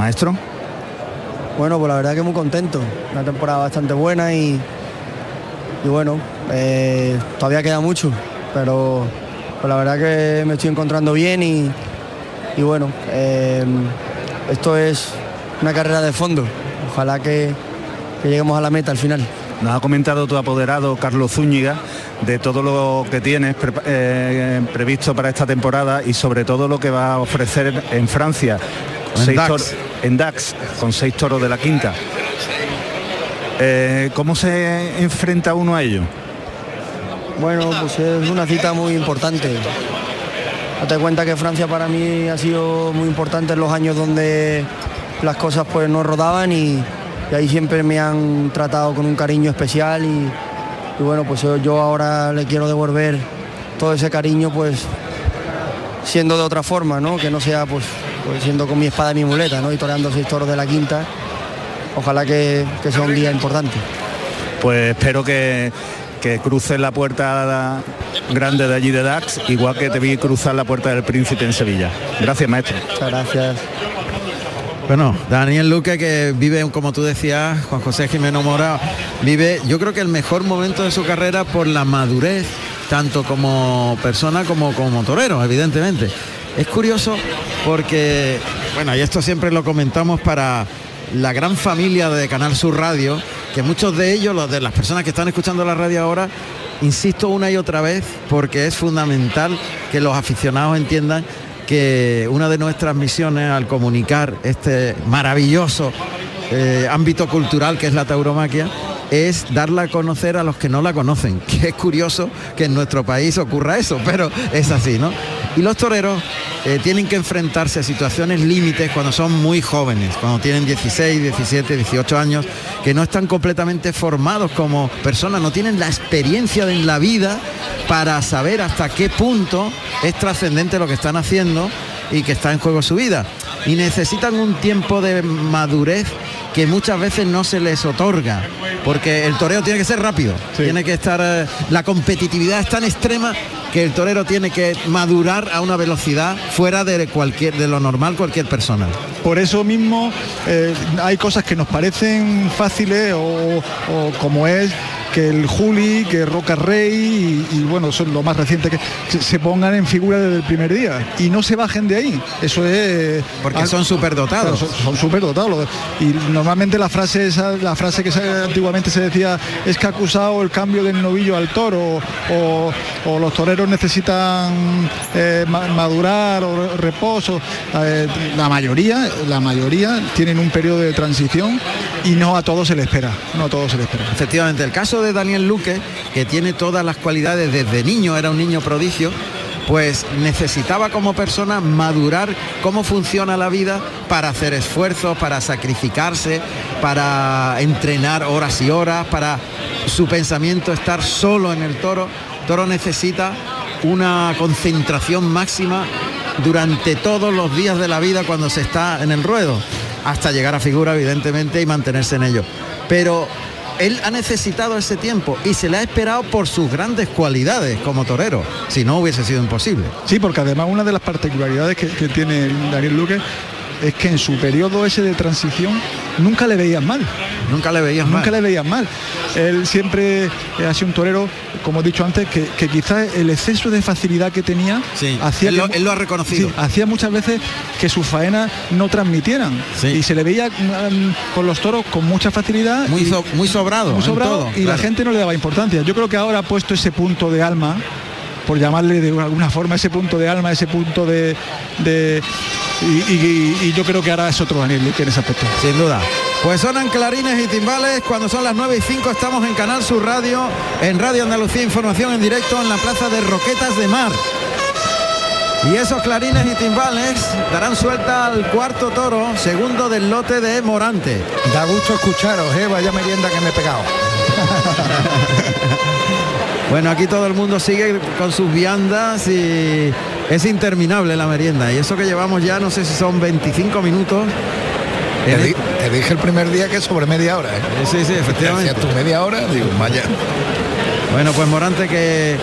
Maestro. Bueno, pues la verdad que muy contento. Una temporada bastante buena y, y bueno, eh, todavía queda mucho, pero pues la verdad que me estoy encontrando bien y, y bueno, eh, esto es una carrera de fondo. Ojalá que, que lleguemos a la meta al final. Nos ha comentado tu apoderado Carlos Zúñiga de todo lo que tienes pre- eh, previsto para esta temporada y sobre todo lo que va a ofrecer en Francia. En Seis Dax. tor- en Dax, con seis toros de la quinta. Eh, ¿Cómo se enfrenta uno a ello? Bueno, pues es una cita muy importante. Date cuenta que Francia para mí ha sido muy importante en los años donde las cosas pues no rodaban y, ahí siempre me han tratado con un cariño especial y, y bueno, pues yo- yo ahora le quiero devolver todo ese cariño pues siendo de otra forma, ¿no? Que no sea pues, pues siendo con mi espada y mi muleta, ¿no? Y toreando seis toros de la quinta. Ojalá que, que sea un día importante. Pues espero que, que cruces la puerta grande de allí de Dax, igual que te vi cruzar la puerta del Príncipe en Sevilla. Gracias, maestro. Muchas gracias. Bueno, Daniel Luque que vive, como tú decías, Juan José Jimeno Mora, vive yo creo que el mejor momento de su carrera por la madurez, tanto como persona como como torero, evidentemente. Es curioso porque, bueno, y esto siempre lo comentamos para la gran familia de Canal Sur Radio, que muchos de ellos, los de las personas que están escuchando la radio ahora, insisto una y otra vez, porque es fundamental que los aficionados entiendan que una de nuestras misiones al comunicar este maravilloso eh, ámbito cultural que es la tauromaquia es darla a conocer a los que no la conocen, que es curioso que en nuestro país ocurra eso, pero es así, ¿no? Y los toreros eh, tienen que enfrentarse a situaciones límites cuando son muy jóvenes, cuando tienen 16, 17, 18 años, que no están completamente formados como personas, no tienen la experiencia en la vida para saber hasta qué punto es trascendente lo que están haciendo y que está en juego su vida. Y necesitan un tiempo de madurez que muchas veces no se les otorga, porque el toreo tiene que ser rápido, tiene que estar, eh, la competitividad es tan extrema que el torero tiene que madurar a una velocidad fuera de cualquier, de lo normal cualquier persona. Por eso mismo eh, hay cosas que nos parecen fáciles o, o como es que el Juli, que Roca Rey y, y, bueno, son lo más reciente que se, pongan en figura desde el primer día y no se bajen de ahí. Eso es Porque son superdotados. Son, son superdotados. Y normalmente la frase esa, la frase que se- antiguamente se decía es que ha acusado el cambio del novillo al toro o, o los toreros necesitan eh, ma- madurar o reposo. Eh, la mayoría, la mayoría tienen un periodo de transición y no a todos se le espera. No a todos se le espera. Efectivamente, el caso de Daniel Luque, que tiene todas las cualidades desde niño, era un niño prodigio, pues necesitaba como persona madurar cómo funciona la vida para hacer esfuerzos, para sacrificarse, para entrenar horas y horas, para su pensamiento estar solo en el toro. Toro necesita una concentración máxima durante todos los días de la vida cuando se está en el ruedo, hasta llegar a figura evidentemente y mantenerse en ello. Pero él ha necesitado ese tiempo y se le ha esperado por sus grandes cualidades como torero, si no hubiese sido imposible. Sí, porque además una de las particularidades que, tiene Daniel Luque es que en su periodo ese de transición nunca le veías mal. Nunca le veías Nunca mal. le veías mal. Él siempre eh, ha sido un torero, como he dicho antes, que, que quizás el exceso de facilidad que tenía Sí, hacía él lo- mu- él lo ha reconocido. Sí, hacía muchas veces que sus faenas no transmitieran. Sí. Y se le veía mm, con los toros con mucha facilidad. Muy, y- so- muy sobrado. muy sobrado todo, y la gente no le daba importancia. Yo creo que ahora ha puesto ese punto de alma, por llamarle de alguna forma ese punto de alma, ese punto de... de- y, y- y yo creo que ahora es otro Daniel Luque en ese aspecto. Sin duda. Pues sonan clarines y timbales cuando son las 9 y 5 estamos en Canal Sur Radio, en Radio Andalucía Información en directo en la plaza de Roquetas de Mar. Y esos clarines y timbales darán suelta al cuarto toro, segundo del lote de Morante. Da gusto escucharos, ¿eh? Vaya merienda que me he pegado. Bueno, aquí todo el mundo sigue con sus viandas y es interminable la merienda. Y eso que llevamos ya, no sé si son 25 minutos. Te, En- di- te dije el primer día que sobre media hora, ¿eh? Sí, sí, efectivamente. Tu media hora, digo, vaya. Bueno, pues Morante que,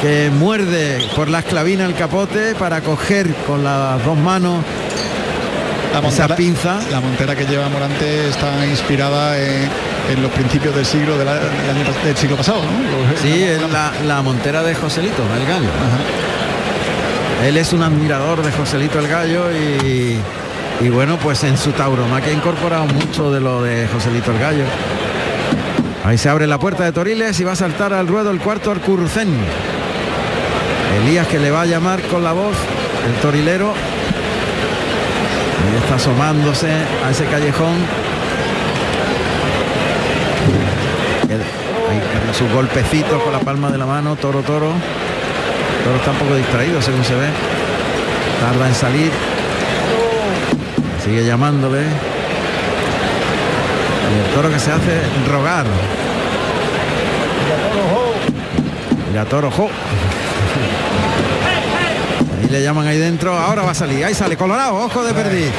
que muerde por la esclavina el capote para coger con las dos manos La esa montera, pinza. la montera que lleva Morante está inspirada en, en los principios del siglo de la- del, año pas- del siglo pasado, ¿no? Los- Sí, es la, la montera de Joselito, el gallo. Él es un admirador de Joselito el gallo y, bueno, pues en su tauromaquia ha incorporado mucho de lo de Joselito el gallo. Ahí se abre la puerta de Toriles y va a saltar al ruedo el cuarto Arcurrucén. Elías que le va a llamar con la voz, el torilero. Ahí está asomándose a ese callejón. Ahí sus golpecitos con la palma de la mano, toro, toro. Toro está un poco distraído según se ve. Tarda en salir. Sigue llamándole. Y el toro que se hace rogar. Mira toro, jo. Ahí le llaman ahí dentro. Ahora va a salir. Ahí sale Colorado. Ojo de perdiz.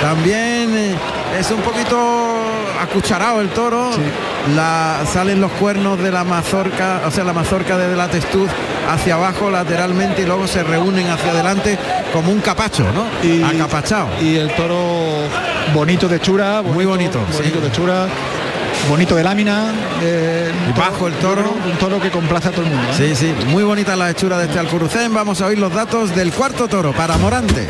También eh, es un poquito acucharado el toro. La, salen los cuernos de la mazorca, o sea, la mazorca desde la testuz hacia abajo lateralmente y luego se reúnen hacia adelante como un capacho, ¿no? Y- Acapachado. Y el toro bonito de chura, Muy bonito, bonito sí. de chura, bonito de lámina, eh, bajo el toro. Un toro que complace a todo el mundo. ¿eh? Sí, sí, muy bonita la hechura de este Alcurucén. Vamos a oír los datos del cuarto toro para Morante.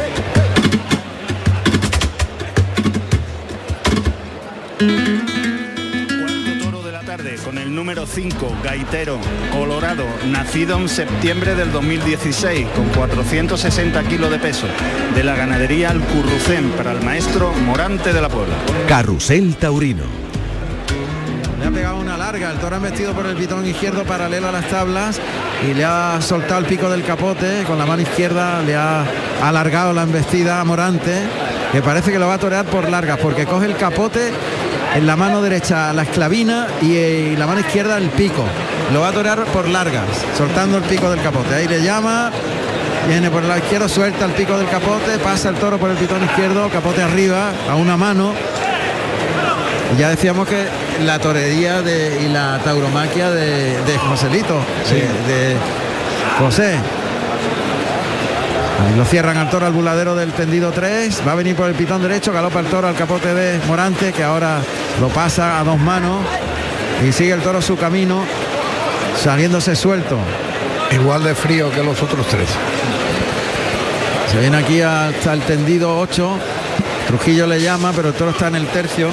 Número 5, Gaitero, Colorado, nacido en septiembre del 2016 con 460 kilos de peso, de la ganadería Alcurrucén para el maestro Morante de la Puebla. Carrusel Taurino. Le ha pegado una larga, el toro ha metido por el pitón izquierdo paralelo a las tablas y le ha soltado el pico del capote con la mano izquierda, le ha alargado la embestida a Morante, que parece que lo va a torear por largas, porque coge el capote en la mano derecha la esclavina y, eh, y la mano izquierda el pico. Lo va a torear por largas, soltando el pico del capote. Ahí le llama, viene por el lado izquierdo, suelta el pico del capote, pasa el toro por el pitón izquierdo, capote arriba, a una mano. Ya decíamos que la torería de, y la tauromaquia de, de Joselito, de, de José. Ahí lo cierran al toro al buladero del tendido 3, va a venir por el pitón derecho, galopa el toro al capote de Morante, que ahora lo pasa a dos manos y sigue el toro su camino, saliéndose suelto. Igual de frío que los otros tres. Se viene aquí hasta el tendido 8. Trujillo le llama, pero el toro está en el tercio.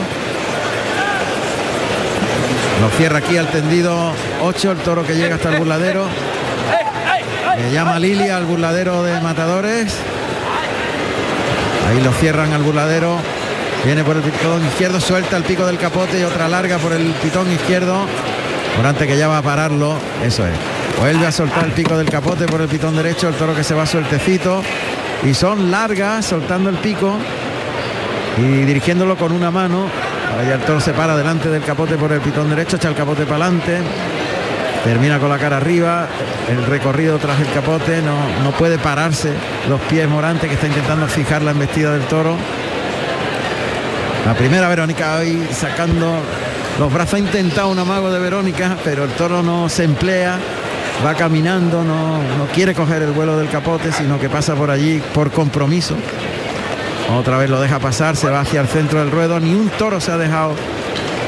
Lo cierra aquí al tendido 8, el toro que llega hasta el burladero. Le llama Lilia al burladero de matadores. Ahí lo cierran al burladero. Viene por el pitón izquierdo, suelta el pico del capote y otra larga por el pitón izquierdo. Morante que ya va a pararlo, eso es. Vuelve a soltar el pico del capote por el pitón derecho, el toro que se va sueltecito. Y son largas, soltando el pico y dirigiéndolo con una mano. Ya el toro se para delante del capote por el pitón derecho, echa el capote para adelante. Termina con la cara arriba, el recorrido tras el capote, no, no puede pararse los pies Morante que está intentando fijar la embestida del toro. La primera Verónica hoy sacando los brazos, ha intentado un amago de Verónica, pero el toro no se emplea, va caminando, no, no quiere coger el vuelo del capote, sino que pasa por allí por compromiso. Otra vez lo deja pasar, se va hacia el centro del ruedo, ni un toro se ha dejado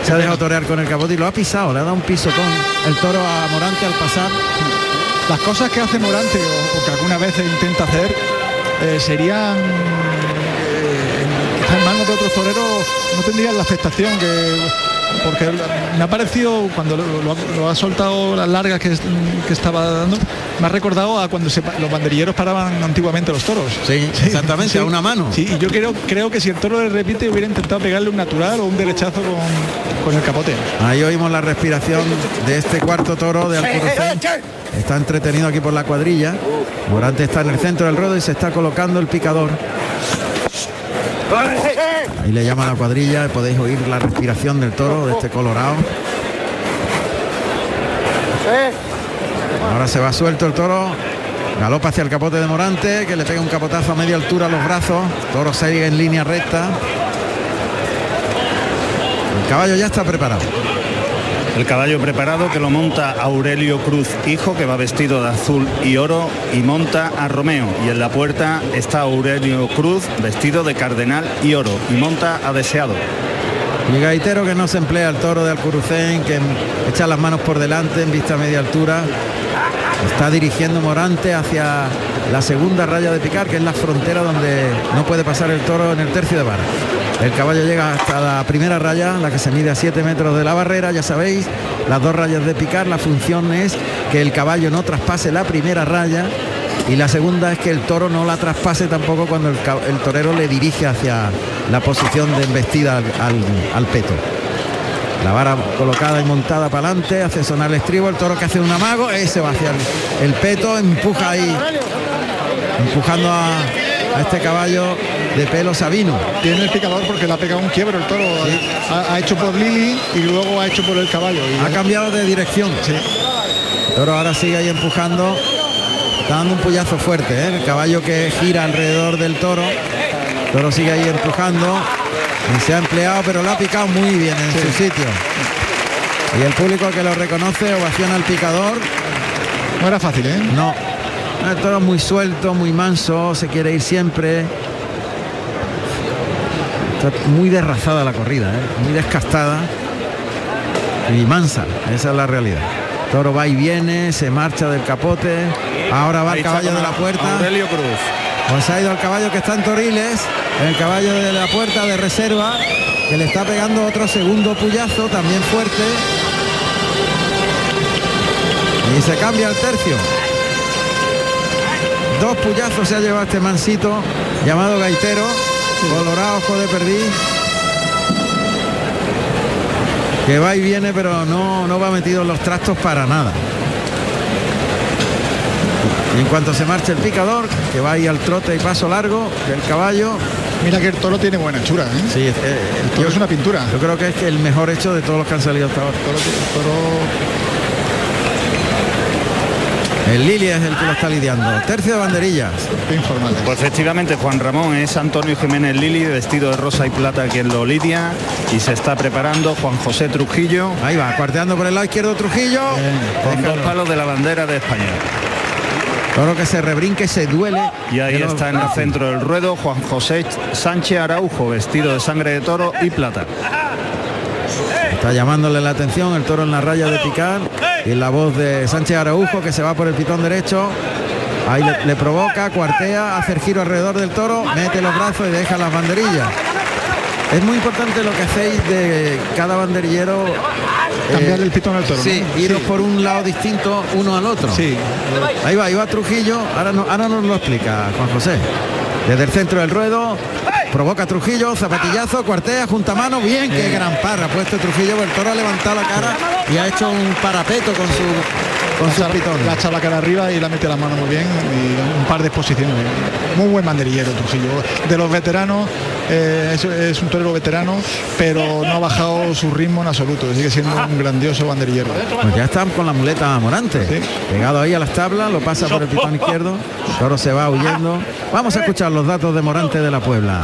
se ha dejado torear con el capote y lo ha pisado, le ha dado un piso con el toro a Morante al pasar. Las cosas que hace Morante o, o que algunas veces intenta hacer eh, serían de otros toreros no tendrían la aceptación que porque me ha parecido cuando lo, lo- lo ha soltado las largas que, que estaba dando me ha recordado a cuando se los banderilleros paraban antiguamente los toros Sí, exactamente, a una mano. sí y yo creo creo que si el toro le repite hubiera intentado pegarle un natural o un derechazo con, con el capote Ahí oímos la respiración de este cuarto toro de Alcurrucén. Está entretenido aquí por la cuadrilla. Morante está en el centro del ruedo y se está colocando el picador. Ahí le llama la cuadrilla, podéis oír la respiración del toro de este colorado. Ahora se va suelto el toro. Galopa hacia el capote de Morante, que le pega un capotazo a media altura a los brazos. Toro sigue en línea recta. El caballo ya está preparado. El caballo preparado que lo monta Aurelio Cruz, hijo, que va vestido de azul y oro y monta a Romeo. Y en la puerta está Aurelio Cruz vestido de cardenal y oro y monta a Deseado. Y gaitero que no se emplea el toro de Alcurucén, que echa las manos por delante en vista a media altura. Está dirigiendo Morante hacia la segunda raya de picar, que es la frontera donde no puede pasar el toro en el tercio de vara. El caballo llega hasta la primera raya, la que se mide a 7 metros de la barrera, ya sabéis, las dos rayas de picar, la función es que el caballo no traspase la primera raya y la segunda es que el toro no la traspase tampoco cuando el, torero le dirige hacia la posición de embestida al, peto. La vara colocada y montada para adelante, hace sonar el estribo, el toro que hace un amago, ese va hacia el, peto, empuja ahí, empujando a este caballo de pelo sabino. Tiene el picador porque le ha pegado un quiebro el toro. Ha, ha hecho por Lili y luego ha hecho por el caballo. Y Ha cambiado de dirección. El toro ahora sigue ahí empujando. Está dando un puyazo fuerte, ¿eh? el caballo que gira alrededor del toro. El toro sigue ahí empujando. Y se ha empleado, pero lo ha picado muy bien en su sitio. Y el público que lo reconoce ovaciona al picador. No era fácil, ¿eh? No. El toro muy suelto, muy manso, se quiere ir siempre. Está muy derrazada la corrida, ¿eh? muy descastada y mansa, esa es la realidad. Toro va y viene, se marcha del capote, ahora va Ahí el caballo de la puerta, Aurelio Cruz. pues ha ido el caballo que está en Toriles, el caballo de la puerta de reserva, que le está pegando otro segundo puyazo, también fuerte. Y se cambia el tercio. Dos puyazos se ha llevado este mansito llamado Gaitero, colorado ojo de perdiz. Que va y viene, pero no, no va metido en los trastos para nada. Y en cuanto se marcha el picador, que va ahí al trote y paso largo del caballo. Mira que el toro tiene buena hechura, ¿eh? Sí, es, eh, el Tío, es una pintura. Yo creo que es el mejor hecho de todos los que han salido hasta ahora. Toro- toro- El Lili es el que lo está lidiando. Tercio de banderillas. qué informal. Pues efectivamente Juan Ramón es Antonio Jiménez Lili vestido de rosa y plata quien lo lidia y se está preparando Juan José Trujillo Ahí va, cuarteando por el lado izquierdo Trujillo. con dos palos de la bandera de España. Toro que se rebrinque, se duele. Y ahí está en el centro del ruedo Juan José Sánchez Araujo vestido de sangre de toro y plata. Está llamándole la atención el toro en la raya de picar y la voz de Sánchez Araujo que se va por el pitón derecho. Ahí le, le provoca, cuartea, hace el giro alrededor del toro, mete los brazos y deja las banderillas. Es muy importante lo que hacéis de cada banderillero. Cambiar eh, el pitón al toro. Sí, ¿no? iros por un lado distinto uno al otro. Sí. Ahí va, ahí va Trujillo, ahora, no, ahora nos lo explica Juan José. Desde el centro del ruedo, provoca Trujillo, zapatillazo, cuartea, junta mano, bien, qué gran parra ha puesto Trujillo, el toro ha levantado la cara y ha hecho un parapeto con su con sus La pitones. echa la cara arriba y la mete la mano muy bien y un par de exposiciones. Muy buen banderillero Trujillo. De los veteranos, eh, es, es un torero veterano, pero no ha bajado su ritmo en absoluto. Sigue siendo un grandioso banderillero. Pues ya está con la muleta Morante, Sí. pegado ahí a las tablas, lo pasa por el pitón izquierdo, el toro se va huyendo. Vamos a escuchar los datos de Morante de la Puebla.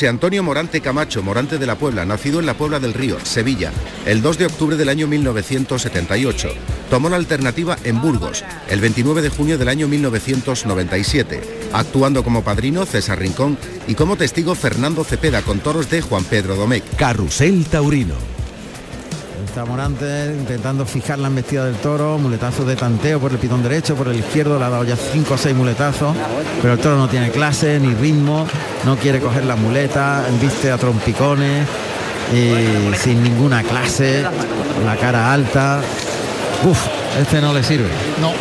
José Antonio Morante Camacho, Morante de la Puebla, nacido en la Puebla del Río, Sevilla, el 2 de octubre del año 1978. Tomó la alternativa en Burgos, el 29 de junio del año 1997, actuando como padrino César Rincón y como testigo Fernando Cepeda con toros de Juan Pedro Domecq. Carrusel Taurino. Está Morante intentando fijar la embestida del toro, muletazo de tanteo por el pitón derecho, por el izquierdo, le ha dado ya cinco o seis muletazos, pero el toro no tiene clase ni ritmo, no quiere coger la muleta, viste a trompicones, y sin ninguna clase, la cara alta. Uf, este no le sirve. No,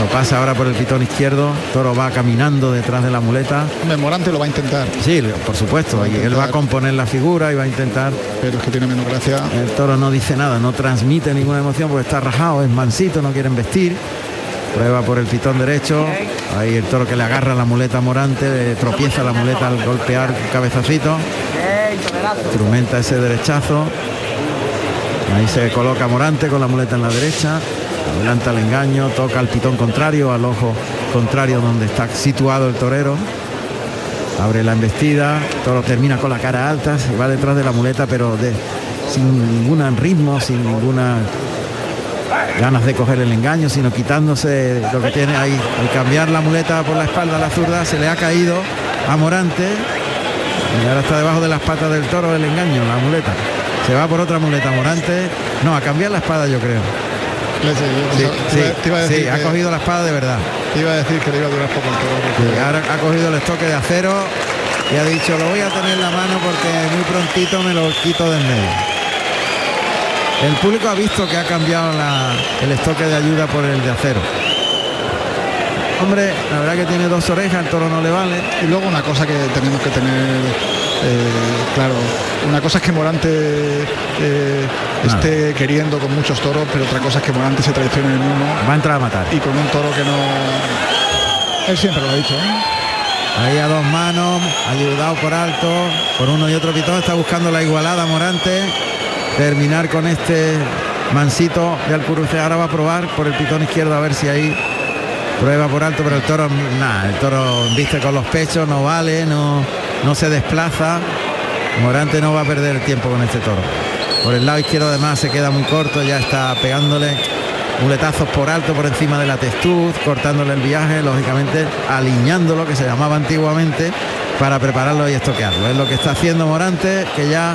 Lo pasa ahora por el pitón izquierdo, toro va caminando detrás de la muleta. hombre, Morante lo va a intentar, Sí, por supuesto, él va a componer la figura y va a intentar pero es que tiene menos gracia. El toro no dice nada, no transmite ninguna emoción porque está rajado, es mansito, no quiere vestir. Prueba por el pitón derecho, Ahí el toro que le agarra la muleta a Morante, tropieza la muleta al golpear un cabezacito. Instrumenta ese derechazo. Ahí se coloca Morante con la muleta en la derecha. Adelanta el engaño, toca el pitón contrario, al ojo contrario donde está situado el torero. Abre la embestida, toro termina con la cara alta, se va detrás de la muleta, pero sin ningún ritmo, sin ninguna ganas de coger el engaño, sino quitándose lo que tiene ahí. Al cambiar la muleta por la espalda a la zurda, se le ha caído a Morante. Y ahora está debajo de las patas del toro el engaño, la muleta. Se va por otra muleta Morante. No, a cambiar la espada yo creo. Sí, sí, te iba a decir sí, ha cogido la espada de verdad. Te iba a decir que le iba a durar poco el ahora ha cogido el estoque de acero y ha dicho lo voy a tener en la mano porque muy prontito me lo quito del medio. El público ha visto que ha cambiado la- el estoque de ayuda por el de acero. Hombre, la verdad que tiene dos orejas, el toro no le vale. Y luego una cosa que tenemos que tener eh, claro, una cosa es que Morante eh, esté queriendo con muchos toros, pero otra cosa es que Morante se traicione el mismo Va a entrar a matar. y con un toro que no. Él siempre lo ha dicho, ¿eh? Ahí a dos manos, ayudado por alto, por uno y otro pitón, está buscando la igualada Morante. Terminar con este mansito de Alcuruce. Ahora va a probar por el pitón izquierdo a ver si ahí prueba por alto, pero el toro, nada, el toro viste con los pechos, no vale, no, no se desplaza. Morante no va a perder el tiempo con este toro. Por el lado izquierdo además se queda muy corto, ya está pegándole muletazos por alto por encima de la testuz, cortándole el viaje, lógicamente aliñándolo que se llamaba antiguamente para prepararlo y estoquearlo. Es lo que está haciendo Morante, que ya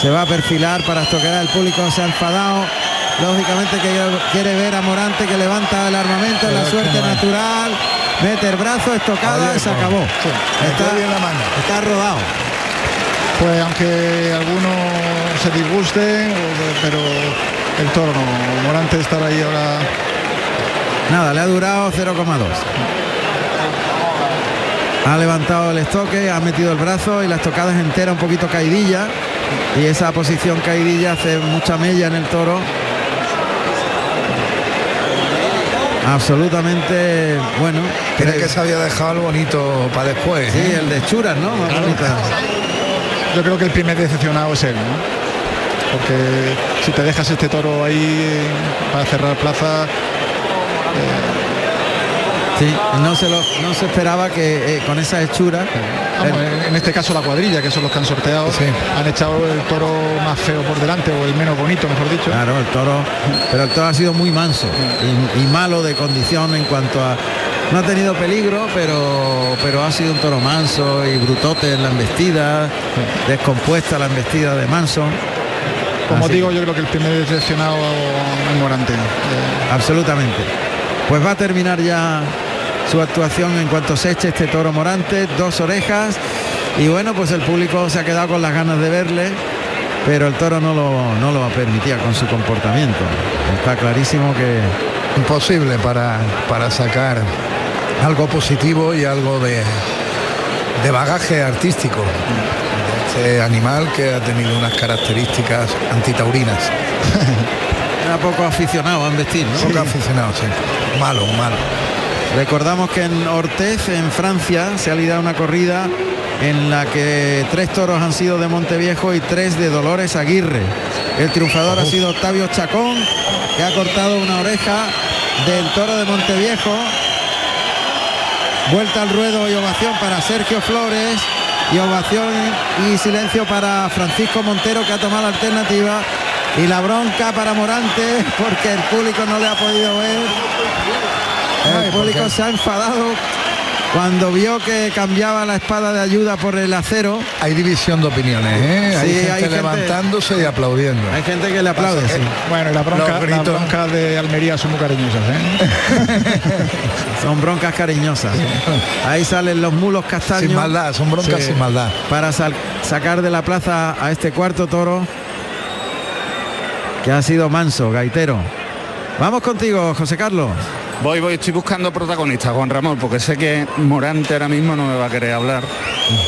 se va a perfilar para estoquear. El público se ha enfadado. Lógicamente que quiere ver a Morante que levanta el armamento, la suerte natural, mete el brazo, estocada y se acabó. Está, bien la mano. está rodado. Pues aunque algunos se disgusten, o- pero el toro no. Morante estar ahí ahora. Nada, le ha durado 0,2. Ha levantado el estoque, ha metido el brazo y la estocada es entera, un poquito caidilla. Y esa posición caidilla hace mucha mella en el toro. Absolutamente bueno. Tiene Creo- que se había dejado algo bonito para después. Sí, ¿eh? el de churas, ¿no? Más. Yo creo que el primer decepcionado es él, ¿no? Porque si te dejas este toro ahí eh, para cerrar plaza, Sí, no se, lo, no se esperaba que eh, con esa hechura. vamos, el- en- este caso la cuadrilla, que son los que han sorteado, Sí. han echado el toro más feo por delante o el menos bonito, mejor dicho. Claro, el toro, pero el toro ha sido muy manso y, y malo de condición en cuanto a no ha tenido peligro, pero pero ha sido un toro manso y brutote en la embestida, descompuesta la embestida de manso. Como Así. digo, yo creo que el primer decepcionado es Morante. Eh, Absolutamente. Pues va a terminar ya su actuación en cuanto se eche este toro morante, dos orejas. Y bueno, pues el público se ha quedado con las ganas de verle, pero el toro no lo, no lo permitía con su comportamiento. Está clarísimo que Imposible para, para sacar algo positivo y algo de, de bagaje artístico. Este animal que ha tenido unas características antitaurinas. era poco aficionado a embestir, ¿no? Poco aficionado, sí. Malo, malo. Recordamos que en Ortez, en Francia, se ha liderado una corrida en la que tres toros han sido de Monteviejo y tres de Dolores Aguirre. El triunfador ha sido Octavio Chacón, que ha cortado una oreja del toro de Monteviejo. Vuelta al ruedo y ovación para Sergio Flores y ovación y silencio para Francisco Montero que ha tomado la alternativa. Y la bronca para Morante porque el público no le ha podido ver. El público se ha enfadado cuando vio que cambiaba la espada de ayuda por el acero. Hay división de opiniones, ¿eh? hay Sí, gente hay gente- levantándose y aplaudiendo. Hay gente que le aplaude, sí. bueno, y la bronca, la bronca de Almería son muy cariñosas. ¿eh? Son broncas cariñosas. Ahí salen los mulos castaños. Sin maldad, son broncas Sí. sin maldad. Para sacar de la plaza a este cuarto toro que ha sido manso, gaitero. Vamos contigo, José Carlos. Voy, voy, estoy buscando protagonistas, Juan Ramón, porque sé que Morante ahora mismo no me va a querer hablar.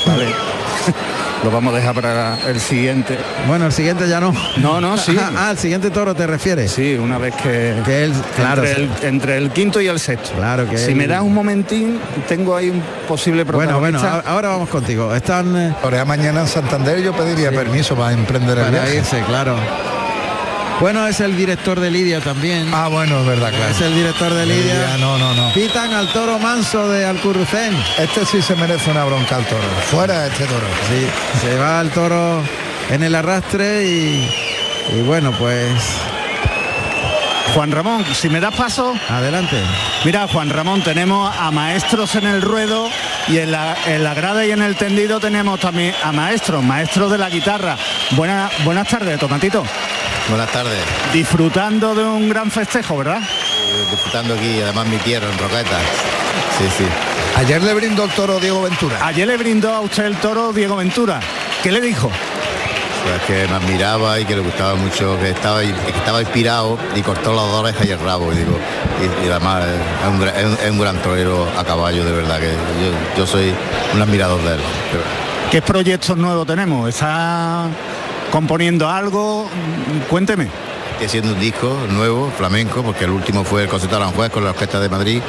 Vale. lo vamos a dejar para el siguiente. Bueno, el siguiente ya no. No, no, sí. ah, el siguiente toro te refieres. Sí, una vez que, que él, claro, entre el, entre el quinto y el sexto. Claro que si él- me das un momentín, tengo ahí un posible Bueno, bueno, protagonista. ahora- vamos contigo. Están eh, Ahora mañana en Santander yo pediría permiso para emprender el para viaje. irse, claro. Bueno, es el director de Lidia también. Ah, bueno, es verdad, claro. Es el director de Lidia. Lidia, no, no, no. Pitan al toro manso de Alcurrucén. Este sí se merece una bronca al toro. Fuera este toro. Sí, se va el toro en el arrastre y, y bueno, pues Juan Ramón, si me das paso, adelante. Mira, Juan Ramón, tenemos a maestros en el ruedo y en la, en la grada y en el tendido tenemos también a maestros, maestros de la guitarra. Buena- buenas tardes, Tomatito. Buenas tardes. Disfrutando de un gran festejo, ¿verdad? Eh, Disfrutando aquí, además mi tierra en Roquetas. Sí, sí. Ayer le brindó el toro Diego Ventura. Ayer le brindó a usted el toro Diego Ventura. ¿Qué le dijo? Pues que me admiraba y que le gustaba mucho, que estaba, que estaba inspirado y cortó las orejas y el rabo. Y, digo, y, y además es un, gran- es un- es un gran torero a caballo, de verdad, que yo, yo soy un admirador de él. Pero- ¿Qué proyectos nuevos tenemos? ¿Está componiendo algo? Cuénteme. Estoy haciendo un disco nuevo, flamenco, porque el último fue el concierto de Aranjuez con la Orquesta de Madrid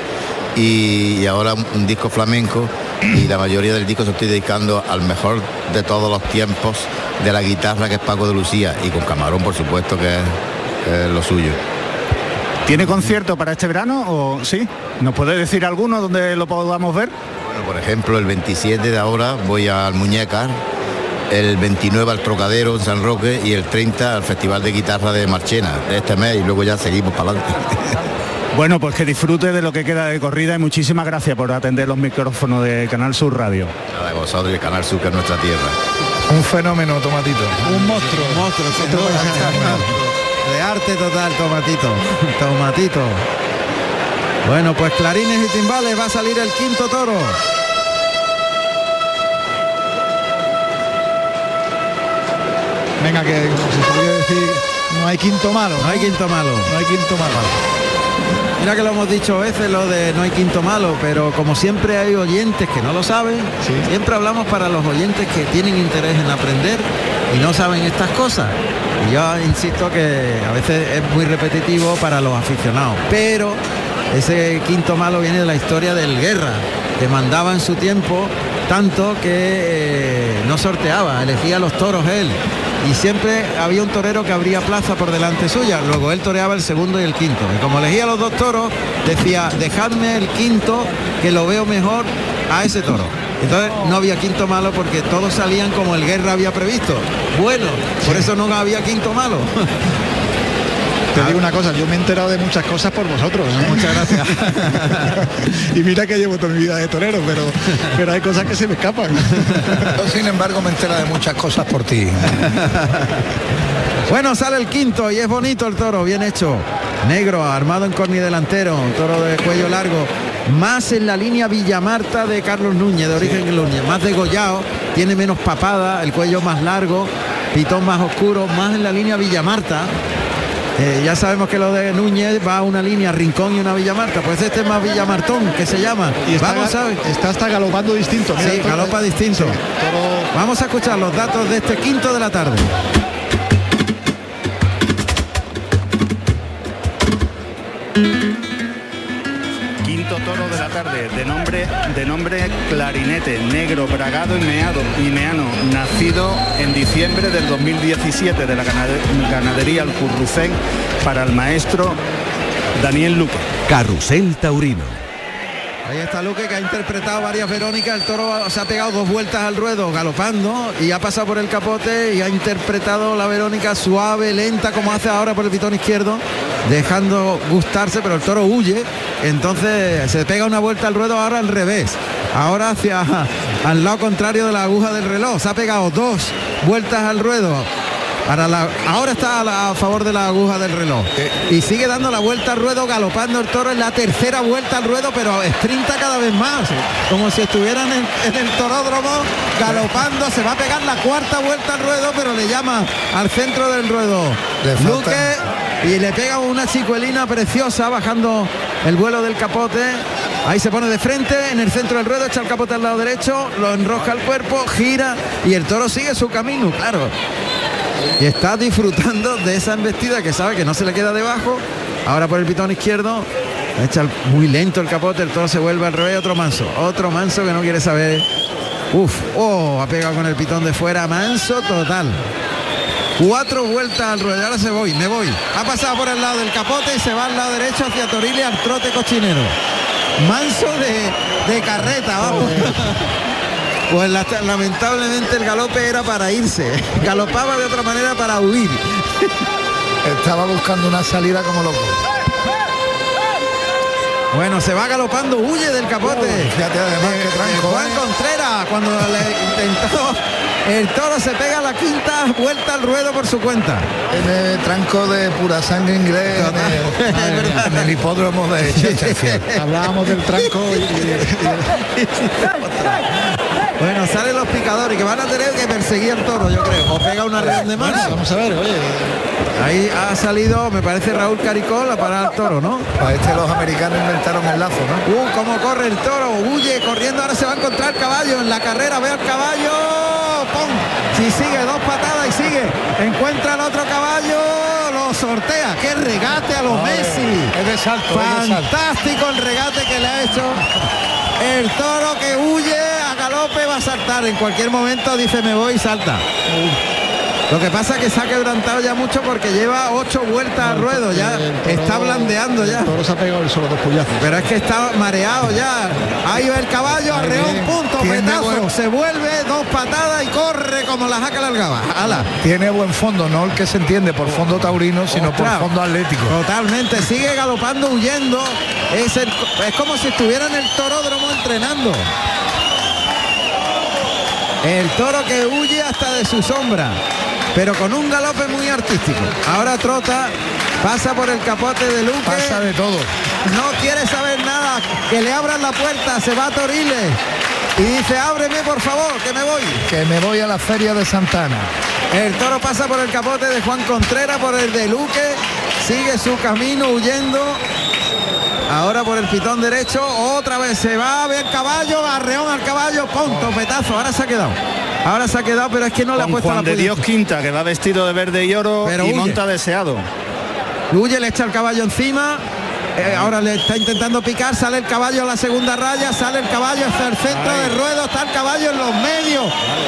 y, y ahora un, disco flamenco y la mayoría del disco se estoy dedicando al mejor de todos los tiempos de la guitarra que es Paco de Lucía y con Camarón por supuesto que es, que es lo suyo. ¿Tiene concierto para este verano o sí? ¿Nos puede decir alguno donde lo podamos ver? Bueno, por ejemplo, el 27 de ahora voy al Muñecar, el 29 al Trocadero en San Roque y el 30 al Festival de Guitarra de Marchena de este mes y luego ya seguimos para adelante. Bueno, pues que disfrute de lo que queda de corrida y muchísimas gracias por atender los micrófonos de Canal Sur Radio. Nada de vosotros y el Canal Sur que es nuestra tierra. Un fenómeno, Tomatito. Un monstruo. Un monstruo, duda. monstruo. De arte total, tomatito. Tomatito. Bueno, pues clarines y timbales va a salir el quinto toro. Venga, que se solía decir, no hay quinto malo. No hay quinto malo. No hay quinto malo. Mira que lo hemos dicho a veces lo de no hay quinto malo, pero como siempre hay oyentes que no lo saben, Sí. siempre hablamos para los oyentes que tienen interés en aprender y no saben estas cosas. Y yo insisto que a veces es muy repetitivo para los aficionados, pero ese quinto malo viene de la historia del guerra, que mandaba en su tiempo tanto que eh, no sorteaba, elegía los toros él. Y siempre había un torero que abría plaza por delante suya. Luego él toreaba el segundo y el quinto. Y como elegía los dos toros, decía, dejadme el quinto, que lo veo mejor a ese toro. Entonces no había quinto malo porque todos salían como el guerra había previsto. Bueno, por eso no había quinto malo. Te digo una cosa, yo me he enterado de muchas cosas por vosotros. ¿eh? Muchas gracias. y mira que llevo toda mi vida de torero, pero, pero hay cosas que se me escapan. Yo, sin embargo, me entera de muchas cosas por ti. Bueno, sale el quinto y es bonito el toro, bien hecho. Negro, armado en corni delantero, un toro de cuello largo. Más en la línea Villamarta de Carlos Núñez, de origen Núñez. Más degollado, tiene menos papada, el cuello más largo, pitón más oscuro, más en la línea Villamarta. Eh, ya sabemos que lo de Núñez va a una línea Rincón y una Villamarta, pues este es más Villamartón, que se llama. Y está, Vamos a está hasta galopando distinto. mira, Sí, galopa distinto. Vamos a escuchar los datos de este quinto de la tarde. De la tarde, de nombre, de nombre Clarinete, negro, bragado y meado y meano, nacido en diciembre del 2017 de la ganade- ganadería Alcurrucén para el maestro Daniel Luque. Carrusel Taurino. Ahí está Luque que ha interpretado varias Verónicas, el toro se ha pegado dos vueltas al ruedo galopando y ha pasado por el capote y ha interpretado la Verónica suave, lenta como hace ahora por el pitón izquierdo, dejando gustarse, pero el toro huye, entonces se pega una vuelta al ruedo ahora al revés, ahora hacia al lado contrario de la aguja del reloj, se ha pegado dos vueltas al ruedo. Para la, ahora está a, la- a favor de la aguja del reloj. Y sigue dando la vuelta al ruedo galopando el toro en la tercera vuelta al ruedo pero sprinta cada vez más. Como si estuvieran en, en el toródromo galopando. Se va a pegar la cuarta vuelta al ruedo pero le llama al centro del ruedo. Luque y le pega una chicuelina preciosa bajando el vuelo del capote Ahí se pone de frente, en el centro del ruedo, echa el capote al lado derecho, lo enrosca el cuerpo, gira y el toro sigue su camino, claro. Y está disfrutando de esa embestida que sabe que no se le queda debajo. Ahora por el pitón izquierdo, echa muy lento el capote, el toro se vuelve al revés, otro manso, otro manso que no quiere saber. Uf, oh, ha pegado con el pitón de fuera, manso total. Cuatro vueltas al ruedo, ahora se voy, me voy. Ha pasado por el lado del capote y se va al lado derecho hacia Torile al trote cochinero. Manso de, de carreta, vamos. Pues la- lamentablemente el galope era para irse. Galopaba de otra manera para huir. Estaba buscando una salida como loco. Bueno, se va galopando, huye del capote. Fíjate además que tranco, Juan ¿eh? Contreras, cuando le intentó, el toro se pega la quinta vuelta al ruedo por su cuenta. Tiene tranco de pura sangre inglés en el, en el hipódromo de Chesterfield. Hablábamos del tranco y, y- Bueno, salen los picadores que van a tener que perseguir al toro, yo creo. O pega una red de mano. vamos a ver, oye, Ahí ha salido, me parece Raúl Caricol a parar al toro, ¿no? Para este los americanos inventaron el lazo, ¿no? Uh, cómo corre el toro, huye corriendo, ahora se va a encontrar el caballo en la carrera, ve al caballo. Si sigue dos patadas y sigue, encuentra al otro caballo, lo sortea, qué regate a los Messi. Es de salto. Fantástico el regate que le ha hecho. El toro que huye a galope va a saltar. En cualquier momento dice me voy y salta. Lo que pasa es que se ha quebrantado ya mucho porque lleva ocho vueltas al ruedo, ya está blandeando ya. Toro se ha pegado el solo dos puyazos. Pero es que está mareado ya. Ahí va el caballo, arreón, bien. punto, petazo. Se vuelve, dos patadas y corre como la jaca largaba. Ala. Tiene buen fondo, no el que se entiende por fondo taurino, sino Ostras. por fondo atlético. Totalmente, sigue galopando, huyendo. Es, el- es como si estuviera en el toródromo entrenando. El toro que huye hasta de su sombra, pero con un galope muy artístico. Ahora trota, pasa por el capote de Luque. Pasa de todo. No quiere saber nada, que le abran la puerta, se va a Toriles y dice, ábreme por favor, que me voy. Que me voy a la feria de Santana. El toro pasa por el capote de Juan Contreras, por el de Luque, sigue su camino huyendo. Ahora por el pitón derecho, otra vez se va, ve el caballo, arreón al caballo, punto, petazo, ahora se ha quedado. Ahora se ha quedado, pero es que no le ha puesto Juan la de Dios. Quinta, que va vestido de verde y oro Pero y huye. monta deseado. Huye, le echa el caballo encima. eh, ahora le está intentando picar, sale el caballo a la segunda raya, sale el caballo hacia el centro del ruedo, está el caballo en los medios.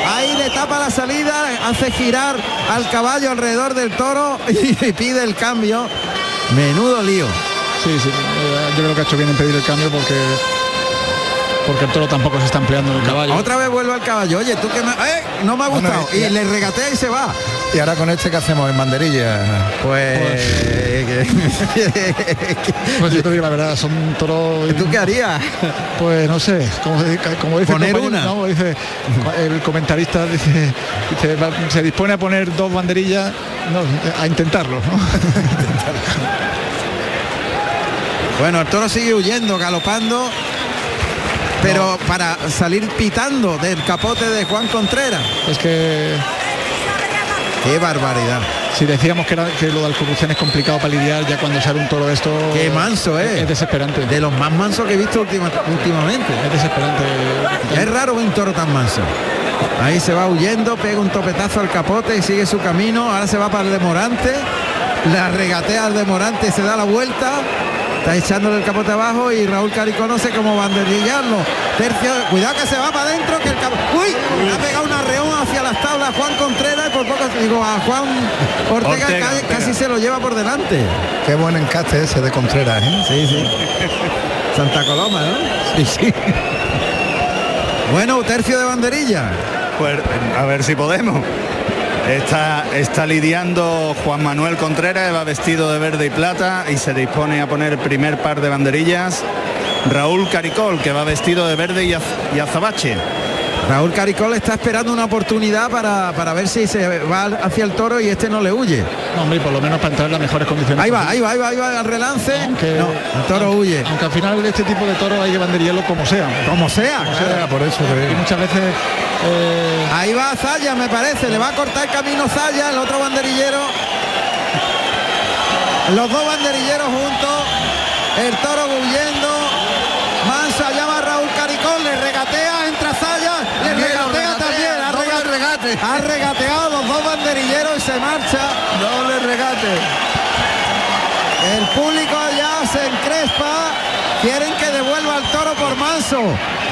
Ahí le tapa la salida, hace girar al caballo alrededor del toro y pide el cambio. Menudo lío. Sí, sí, eh, yo creo que ha hecho bien en pedir el cambio porque porque el toro tampoco se está empleando en el caballo. Otra vez vuelve al caballo. Oye, tú que me... ¡Eh! No me ha Bueno, gustado. y- le regatea y se va. Y ahora con este que hacemos en banderilla. Pues... Pues yo te digo la verdad, son toros. ¿Tú qué harías? Pues no sé, como, como dice Poner una. no, dice el comentarista dice, dice, va- se dispone a poner dos banderillas, no, a intentarlo, ¿no? Bueno, el toro sigue huyendo, galopando, pero para salir pitando del capote de Juan Contreras. es que Qué barbaridad. si decíamos que, era, que lo de Alcorrucén es complicado para lidiar, ya cuando sale un toro de esto Qué manso es. es desesperante. De los más mansos que he visto última- últimamente. Es desesperante. Es raro ver un toro tan manso. Ahí se va huyendo, pega un topetazo al capote y sigue su camino. Ahora se va para el demorante. La regatea al demorante y se da la vuelta. Está echándole el capote abajo y Raúl Caricó no sé cómo banderillarlo. Tercio, cuidado que se va para adentro, que el capote. ¡Uy! Le ha pegado un arreón hacia las tablas Juan Contreras y por poco digo a Juan Ortega, Ortega, casi, Ortega. casi se lo lleva por delante. Qué buen encaste ese de Contreras, ¿eh? Sí, sí. Santa Coloma, ¿no? Sí, sí. Bueno, tercio de banderilla. Pues a ver si podemos. Está, lidiando Juan Manuel Contreras, va vestido de verde y plata y se dispone a poner el primer par de banderillas. Raúl Caricol, que va vestido de verde y azabache. Raúl Caricol está esperando una oportunidad para, para ver si se va hacia el toro y este no le huye. No, hombre, por lo menos para entrar en las mejores condiciones. Ahí va, ahí va, ahí va, ahí va al relance. Aunque- No, el toro huye. Aunque al final de este tipo de toros hay que como sea. Como sea. Como claro. sea. por eso Y muchas veces eh, Ahí va Zaya, me parece. Le va a cortar el camino Zaya, el otro banderillero. Los dos banderilleros juntos. El toro huyendo. Manso, allá va Raúl Caricón, le regatea, entra Zaya, le regatea también, ha, regate- ha regateado dos y se marcha. Doble regate. El público ya se encrespa, quieren que devuelva el toro por Manso.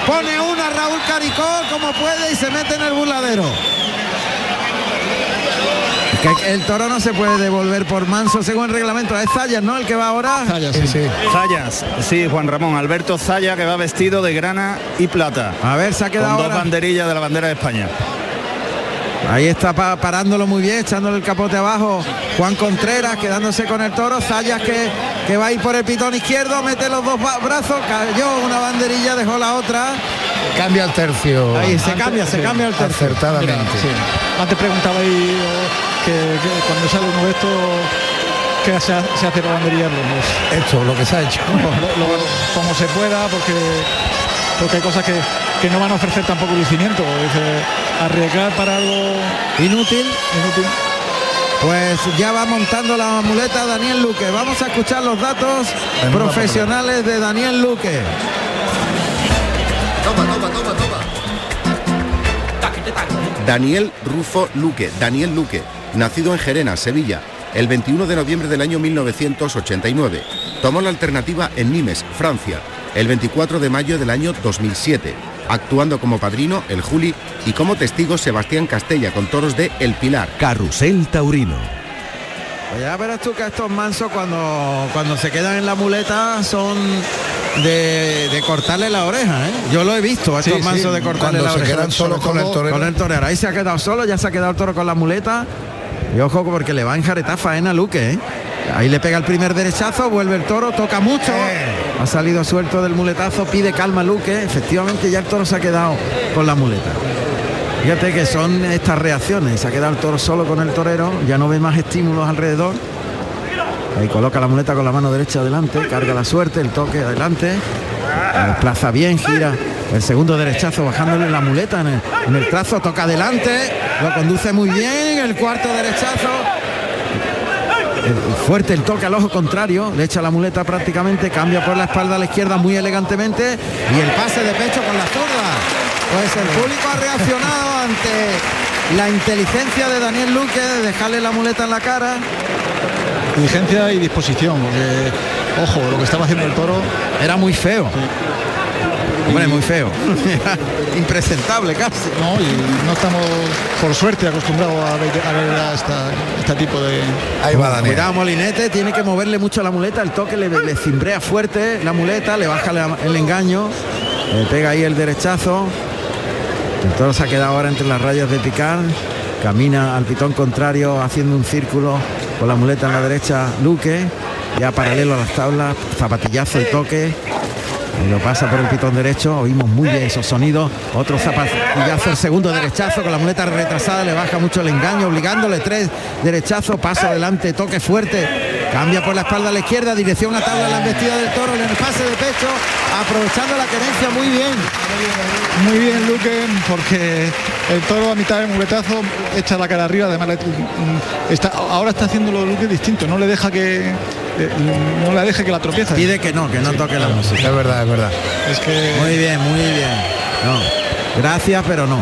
Pone una Raúl Caricón como puede y se mete en el burladero. Que el toro no se puede devolver por Manso según el reglamento. Es Zayas, ¿no? El que va ahora. Sí, sí. Zayas, sí, Juan Ramón, Alberto Zaya que va vestido de grana y plata. A ver, se ha Con quedado dos ahora. banderillas de la bandera de España. Ahí está pa- parándolo muy bien, echándole el capote abajo. Juan Contreras quedándose con el toro. Zayas que, que va a ir por el pitón izquierdo, mete los dos brazos, cayó una banderilla, dejó la otra. Cambia el tercio. Ahí se cambia, se cambia el tercio. Acertadamente. Mira, sí. Antes preguntaba ahí oh, que, que cuando sale uno de estos, ¿qué se, ha- se hace para banderillarlo? Pues, Esto, lo que se ha hecho. lo- lo- como se pueda, porque porque hay cosas que, que no van a ofrecer tampoco lucimiento. Dice, arriesgar para algo Inútil. inútil. Pues ya va montando la muleta Daniel Luque. Vamos a escuchar los datos profesionales de Daniel Luque. Daniel Rufo Luque, Daniel Luque, nacido en Gerena, Sevilla, el 21 de noviembre del año 1989. Tomó la alternativa en Nimes, Francia, el 24 de mayo del año 2007, actuando como padrino el Juli y como testigo Sebastián Castella con toros de El Pilar. Carrusel Taurino. Pues ya verás tú que estos mansos cuando, cuando se quedan en la muleta son de, de cortarle la oreja, ¿eh? Yo lo he visto, a estos Sí, sí, mansos de cortarle Cuando la se oreja. quedan solos con el torero. Con el torero. Ahí se ha quedado solo, ya se ha quedado el toro con la muleta. Y ojo porque le va a enjaretar faena a Luque, ¿eh? Ahí le pega el primer derechazo, vuelve el toro, toca mucho. Ha salido suelto del muletazo, pide calma Luque. Efectivamente ya el toro se ha quedado con la muleta. Fíjate que son estas reacciones. Se ha quedado el toro solo con el torero, ya no ve más estímulos alrededor. Ahí coloca la muleta con la mano derecha adelante, carga la suerte, el toque adelante. La desplaza bien, gira el segundo derechazo bajándole la muleta en el, en el trazo, toca adelante, lo conduce muy bien, el cuarto derechazo. Fuerte el toque al ojo contrario, le echa la muleta prácticamente, cambia por la espalda a la izquierda muy elegantemente y el pase de pecho con la zurda. Pues el público ha reaccionado ante la inteligencia de Daniel Luque de dejarle la muleta en la cara. Diligencia y disposición, porque, ojo, lo que estaba haciendo el toro, Era muy feo. Hombre, muy feo. Impresentable casi. no, y no estamos, por suerte, acostumbrados a ver, a ver a esta- este tipo de... Ahí va Daniel. Cuidado Molinete, tiene que moverle mucho la muleta, el toque le, le cimbrea fuerte la muleta, le baja la- el engaño, le pega ahí el derechazo. El toro se ha quedado ahora entre las rayas de picar, camina al pitón contrario haciendo un círculo con la muleta en la derecha Luque, ya paralelo a las tablas, zapatillazo el toque. Lo pasa por el pitón derecho, oímos muy bien esos sonidos, otro zapatillazo, el segundo derechazo con la muleta retrasada, le baja mucho el engaño, obligándole tres derechazos, paso adelante, toque fuerte, cambia por la espalda a la izquierda, dirección a tabla la embestida del toro en el pase de pecho, aprovechando la querencia muy bien. Muy bien, Luque, porque el toro a mitad del muletazo echa la cara arriba, además está, ahora está haciendo lo de Luque distinto, no le deja que no le deje que la tropieza. Pide que no, que no toque la música. Es verdad, es verdad. Es que Muy bien, muy bien. No, gracias, pero no.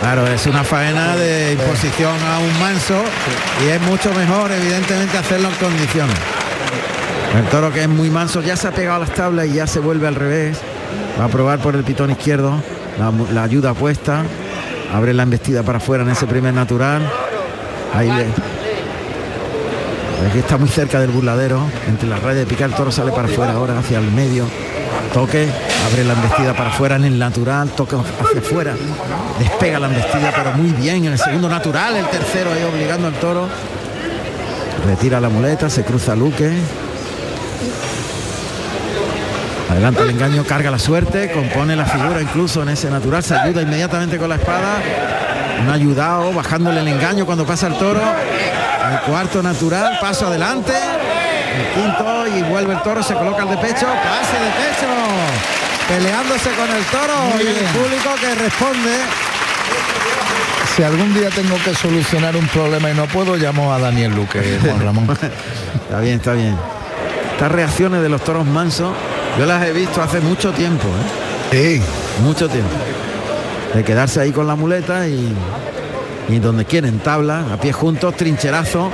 Claro, es una faena de imposición a un manso y es mucho mejor, evidentemente, hacerlo en condiciones. El toro que es muy manso ya se ha pegado a las tablas y ya se vuelve al revés. Va a probar por el pitón izquierdo, la, la ayuda puesta, abre la embestida para afuera en ese primer natural. Ahí le, Aquí está muy cerca del burladero, entre las rayas de picar, el toro sale para afuera ahora, hacia el medio. Toque, abre la embestida para afuera en el natural, toca hacia afuera, despega la embestida, pero muy bien en el segundo natural, el tercero ahí obligando al toro. Retira la muleta, se cruza Luque. Adelanta el engaño, carga la suerte, compone la figura incluso en ese natural, se ayuda inmediatamente con la espada. Un ayudado, bajándole el engaño cuando pasa el toro. El cuarto natural, paso adelante. El quinto y vuelve el toro, se coloca el de pecho, pase de pecho. Peleándose con el toro y el público que responde. Si algún día tengo que solucionar un problema y no puedo, llamo a Daniel Luque, Juan Ramón. Está bien, está bien. Estas reacciones de los toros mansos Yo las he visto hace mucho tiempo, ¿eh? Mucho tiempo. De quedarse ahí con la muleta y, y donde quieren, tabla, a pies juntos, trincherazo.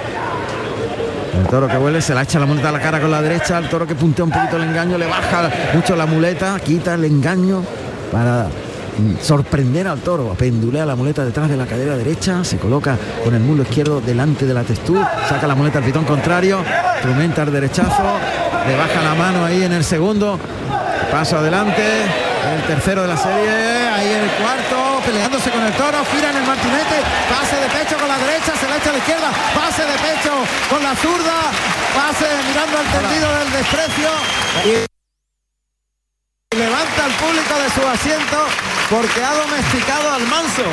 El toro que vuelve, se la echa la muleta a la cara con la derecha, el toro que puntea un poquito el engaño, le baja mucho la muleta, quita el engaño para mm, sorprender al toro, pendulea la muleta detrás de la cadera derecha, se coloca con el mulo izquierdo delante de la textura, saca la muleta al pitón contrario, instrumenta el derechazo, le baja la mano ahí en el segundo, paso adelante, el tercero de la serie, ahí el cuarto, peleándose con el toro, gira en el martinete, pase de pecho con la derecha, se la echa a la izquierda, pase de pecho con la zurda, pase mirando al tendido del desprecio y levanta al público de su asiento porque ha domesticado al manso.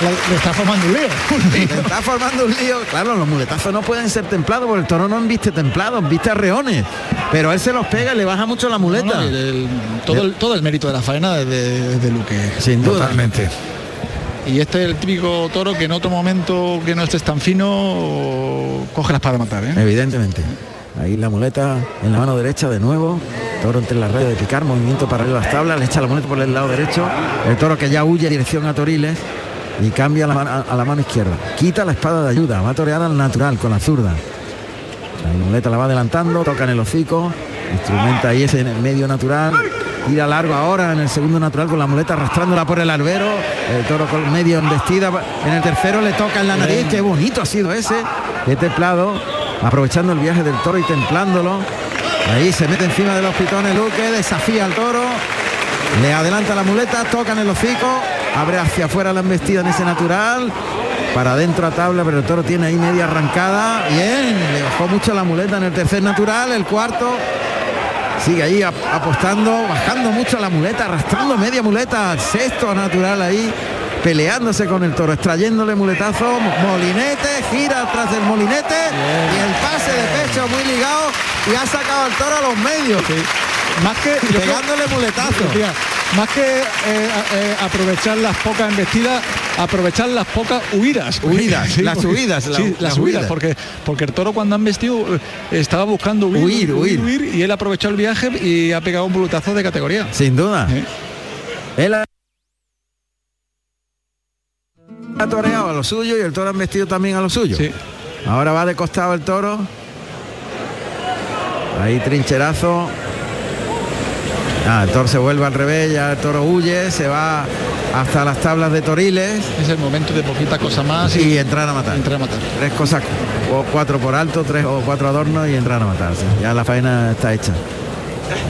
Le, está formando un lío. Le está formando un lío. Claro, los muletazos no pueden ser templados porque el toro no viste templados, viste arreones. Pero él se los pega y le baja mucho la muleta. No, no, el, todo, el, todo el mérito de la faena es de, de Luque. Sin duda. Totalmente. Y este es el típico toro que en otro momento que no estés tan fino coge la espada a matar. ¿eh? Evidentemente. Ahí la muleta en la mano derecha de nuevo. Toro entre la raya de picar, movimiento paralelo a las tablas, le echa la muleta por el lado derecho. El toro que ya huye dirección a Toriles y cambia la, a, a la mano izquierda. Quita la espada de ayuda, va a torear al natural con la zurda. La muleta la va adelantando, toca en el hocico, instrumenta ahí ese en el medio natural, tira largo ahora en el segundo natural con la muleta arrastrándola por el albero, el toro con medio embestida, en el tercero le toca en la nariz, qué bonito ha sido ese, qué templado, aprovechando el viaje del toro y templándolo. Ahí se mete encima de los pitones Luque, desafía al toro, le adelanta la muleta, toca en el hocico, abre hacia afuera la embestida en ese natural, para adentro a tabla, pero el toro tiene ahí media arrancada. Bien, le bajó mucho la muleta en el tercer natural, el cuarto. Sigue ahí ap apostando, bajando mucho la muleta, arrastrando media muleta, sexto natural ahí, peleándose con el toro, extrayéndole muletazo, molinete, gira atrás del molinete Bien. y el pase de pecho muy ligado y ha sacado al toro a los medios. Sí. Más que pegándole muletazo. Más que eh, eh, aprovechar las pocas embestidas, aprovechar las pocas huidas. Huidas, sí, las huidas. La, las, las huidas, porque, porque el toro cuando han vestido eh, estaba buscando huir huir, huir, huir, y él aprovechó el viaje y ha pegado un bulutazo de categoría. Sin duda. ¿Eh? Él ha... ha toreado a lo suyo y el toro ha vestido también a lo suyo. Sí. Ahora va de costado el toro. Ahí trincherazo. Ah, el toro se vuelve al revés, ya el toro huye, se va hasta las tablas de Toriles. Es el momento de poquita cosa más y, y entrar a matar. Entrar a matar. Tres cosas, o cuatro por alto, tres o cuatro adornos y entrar a matarse. Ya la faena está hecha.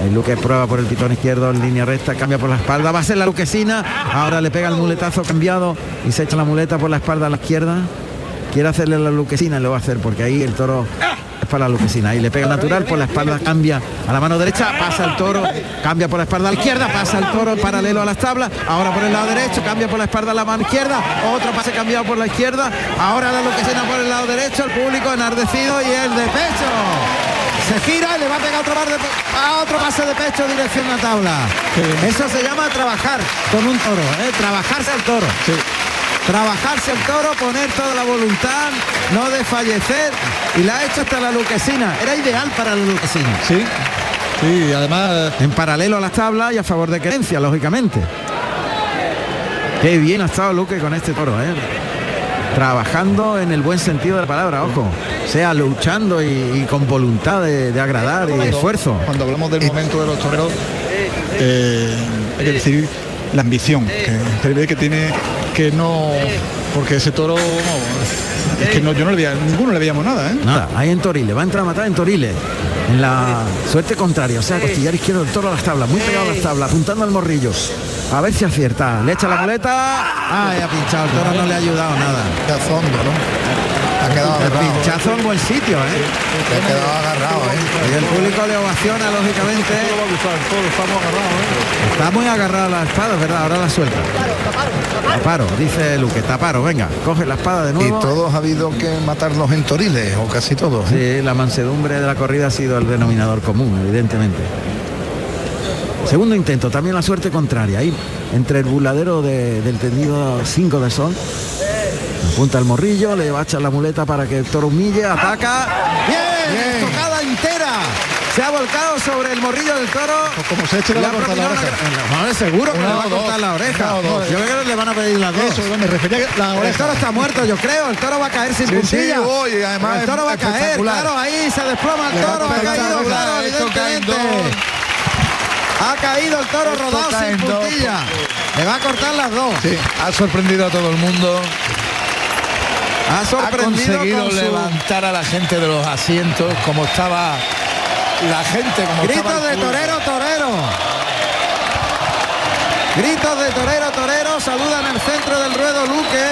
El Luque prueba por el pitón izquierdo en línea recta, cambia por la espalda, va a ser la luquesina, ahora le pega el muletazo cambiado y se echa la muleta por la espalda a la izquierda. Quiere hacerle la luquesina y lo va a hacer porque ahí el toro para la luquesina. Y le pega natural por la espalda, cambia a la mano derecha, pasa el toro, cambia por la espalda a la izquierda, pasa el toro paralelo a las tablas, ahora por el lado derecho, cambia por la espalda a la mano izquierda, otro pase cambiado por la izquierda, ahora la luquesina por el lado derecho, el público enardecido y el de pecho. Se gira y le va a pegar otro, de, a otro pase de pecho dirección a tabla. Sí. Eso se llama trabajar con un toro, ¿eh? trabajarse al toro. Sí trabajarse el toro, poner toda la voluntad, no desfallecer y la ha hecho hasta la luquesina. Era ideal para la luquesina. Sí, sí, además. En paralelo a las tablas y a favor de creencia, lógicamente. Qué bien ha estado Luque con este toro, ¿eh? Trabajando en el buen sentido de la palabra, ojo. Sea luchando y, y con voluntad de, de agradar y cuando, esfuerzo. Cuando hablamos del momento de los toreros, eh, hay que decir la ambición que, que tiene que no porque ese toro no, es que no, yo no le veía ninguno le veíamos nada ¿eh? nada ahí en Toriles va a entrar a matar en Toriles en la suerte contraria o sea costillar izquierdo del toro a las tablas muy pegado a las tablas apuntando al morrillo. A ver si acierta le echa la muleta. Ay ha pinchado el toro no le ha ayudado nada. A fondo no quedado el agarrado. pinchazo en buen sitio, ¿eh? Se ha quedado agarrado, ¿eh? Y el público le ovaciona, lógicamente. Está muy agarrado la espada, ¿verdad? Ahora la suelta. Taparo, dice Luque, taparo, venga, coge la espada de nuevo. Y todos ha habido que matarlos en toriles, o casi todos. ¿eh? Sí, la mansedumbre de la corrida ha sido el denominador común, evidentemente. Segundo intento, también la suerte contraria. Ahí, entre el buladero de, del tendido 5 de sol, Apunta el morrillo, le va a echar la muleta para que el toro humille, ataca. ¡Bien! Bien. Tocada entera. Se ha volcado sobre el morrillo del toro. Pues como se eche le Le va ha a cortar la oreja. una- Vale, seguro que le va a cortar la oreja. Dos. Yo creo que le van a pedir las dos. Eso, me refería que la El oreja. toro está muerto, yo creo. El toro va a caer sin Sí, puntilla. sí, además el toro va a caer, claro, ahí se desploma el toro, ha caído, claro, evidentemente. Ha caído el toro rodado sin puntilla. Le va a cortar las dos. Sí, ha sorprendido a todo el mundo. Ha conseguido su levantar a la gente de los asientos como estaba la gente, como Gritos estaba de torero, torero. Gritos de torero, torero. Saludan el centro del ruedo Luque.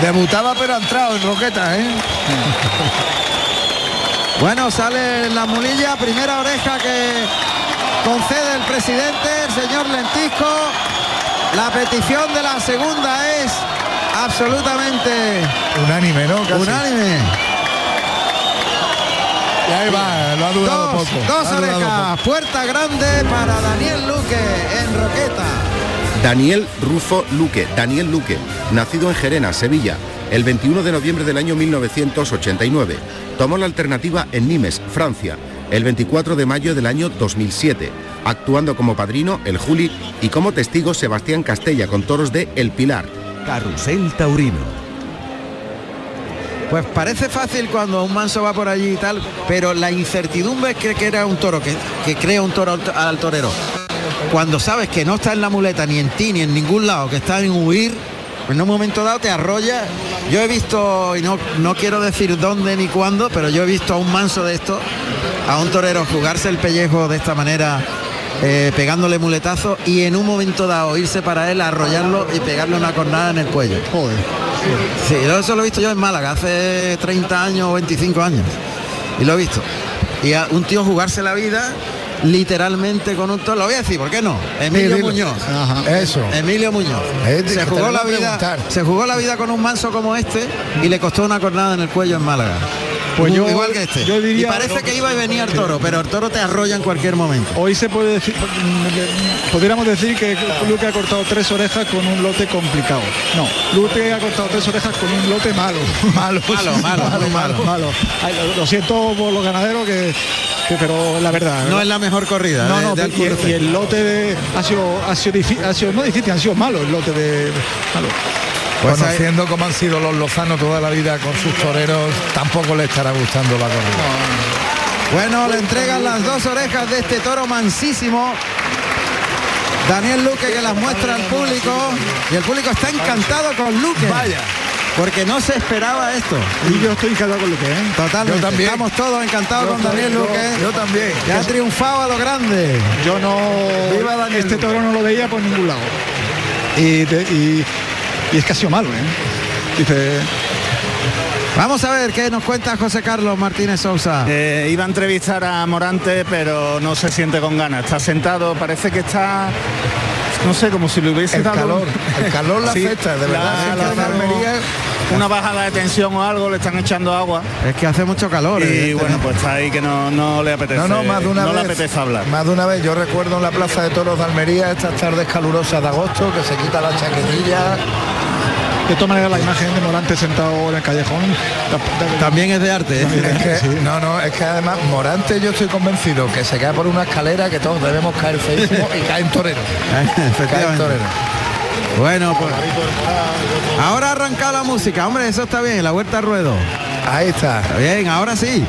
Debutaba pero ha entrado en Roqueta, ¿eh? Bueno, sale la mulilla, primera oreja que concede el presidente, el señor Lentisco. La petición de la segunda es absolutamente Unánime, ¿no? Casi. unánime. Y ahí va, lo ha dudado Dos, poco. dos orejas, puerta grande para Daniel Luque en Roqueta. Daniel Rufo Luque, Daniel Luque, nacido en Gerena, Sevilla, el 21 de noviembre del año 1989. Tomó la alternativa en Nimes, Francia, el 24 de mayo del año 2007, actuando como padrino el Juli y como testigo Sebastián Castella con toros de El Pilar. Carrusel Taurino. Pues parece fácil cuando un manso va por allí y tal, pero la incertidumbre que, que era un toro, que, que crea un toro al, al torero. Cuando sabes que no está en la muleta, ni en ti, ni en ningún lado, que está en huir, en un momento dado te arrolla. Yo he visto, y no, no quiero decir dónde ni cuándo, pero yo he visto a un manso de esto, a un torero jugarse el pellejo de esta manera, eh, pegándole muletazo y en un momento dado irse para él, arrollarlo y pegarle una cornada en el cuello. Joder. Sí, yo eso lo he visto yo en Málaga hace 30 años o 25 años. Y lo he visto. Y a un tío jugarse la vida literalmente con un toro. Lo voy a decir, ¿por qué no? Emilio. Muñoz. Ajá. Eso. Emilio Muñoz. Eh, se jugó la vida. preguntar. Se jugó la vida con un manso como este y le costó una cornada en el cuello en Málaga. Pues yo- igual que este. yo diría- y parece que iba y venía el toro, pero el toro te arrolla en cualquier momento. Hoy se puede decir, podríamos decir que Luque ha cortado tres orejas con un lote complicado. No, Luque ha cortado tres orejas con un lote malo. Malo, Malo, malo, malo. malo. Ay, lo, lo siento por los ganaderos que, que- pero la verdad. No es la mejor corrida. No, de- no, de y, el lote de, ha sido, ha sido, ha sido no difícil, ha sido malo el lote de malo. Pues Conociendo cómo han sido los lozanos toda la vida con sus toreros, tampoco le estará gustando la corrida. Bueno, le entregan las dos orejas de este toro mansísimo. Daniel Luque que las muestra al público y el público está encantado con Luque. Vaya. Porque no se esperaba esto. Y yo estoy encantado con Luque, ¿eh? Totalmente. Yo también. Estamos todos encantados Yo con Daniel Luque. yo también. Que ha triunfado a lo grande. Yo no. Viva Daniel este Luque. toro no lo veía por ningún lado. Y, te- y, y es que ha sido malo, ¿eh? Dice. Vamos a ver qué nos cuenta José Carlos Martínez Sousa. Eh, iba a entrevistar a Morante, pero no se siente con ganas. Está sentado, parece que está, no sé, como si le hubiese El dado calor, el calor la Sí, afecta, de verdad. la- la- en Almería- una bajada de tensión o algo, le están echando agua. Es que hace mucho calor. Y bueno, pues está ahí que no, no le apetece. No, no, más de una no vez. le apetece hablar. Más de una vez. Yo recuerdo en la Plaza de Toros de Almería estas tardes calurosas de agosto que se quita la chaquetilla. De todas maneras, la imagen de Morante sentado en el callejón. También es de arte. ¿eh? Es que, No, no, es que además Morante yo estoy convencido que se cae por una escalera que todos debemos caer feísimo y caen toreros. Caen Efectivamente. toreros. Bueno, pues. Ahora ha arrancado la música, hombre, eso está bien, la vuelta al ruedo. Ahí está. Está bien, ahora sí.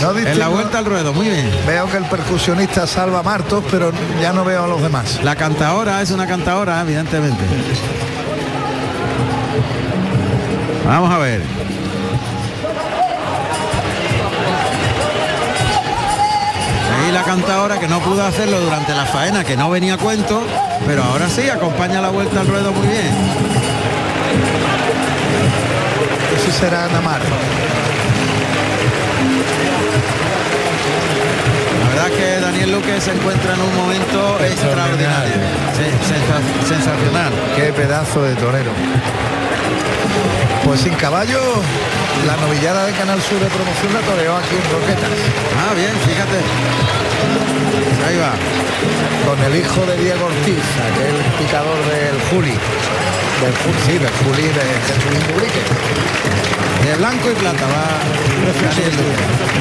No En la vuelta al ruedo, muy bien. Veo que el percusionista salva martos, pero ya no veo a los demás. La cantadora es una cantadora, evidentemente. Vamos a ver. La cantadora que no pudo hacerlo durante la faena, que no venía a cuento, pero ahora sí, acompaña la vuelta al ruedo muy bien. Eso será Namar. La verdad que Daniel Luque se encuentra en un momento extraordinario. Sí, sensacional. Qué pedazo de torero. Pues sin caballo, la novillada de Canal Sur de promoción la toreó aquí en Roquetas. Ah, bien, fíjate. Ahí va. Con el hijo de Diego Ortiz, aquel picador del Juli. Del Juli, sí, del Juli de Jesús Ubrique. De blanco y plata va.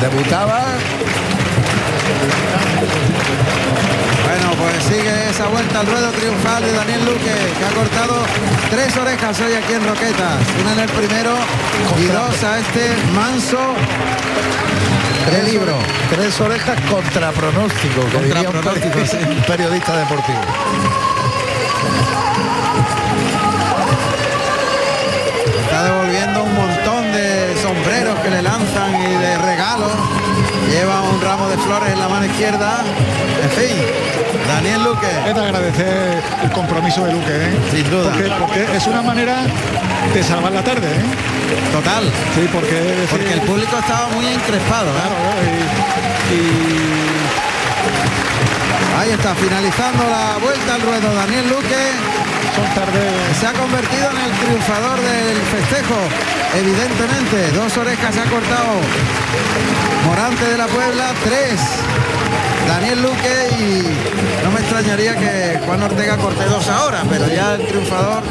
Debutaba Bueno, pues sigue esa vuelta al ruedo triunfal de Daniel Luque, que ha cortado tres orejas hoy aquí en Roquetas. Una en el primero y dos a este manso de libro. Tres orejas contra pronóstico, que Contra diría un pronóstico, peri- sí. un periodista deportivo. Está devolviendo un montón de sombreros que le lanzan y de regalos. Lleva un ramo de flores en la mano izquierda. En fin, Daniel Luque. Es de agradecer el compromiso de Luque, ¿eh? Sin duda. Porque, porque es una manera de salvar la tarde, ¿eh? Total. Sí, porque, Porque el público estaba muy encrespado. ¿eh? claro, y- y Ahí está, finalizando la vuelta al ruedo Daniel Luque. Se ha convertido en el triunfador del festejo, evidentemente. Dos orejas se ha cortado Morante de la Puebla, tres. Daniel Luque y no me extrañaría que Juan Ortega corte dos ahora, pero ya el triunfador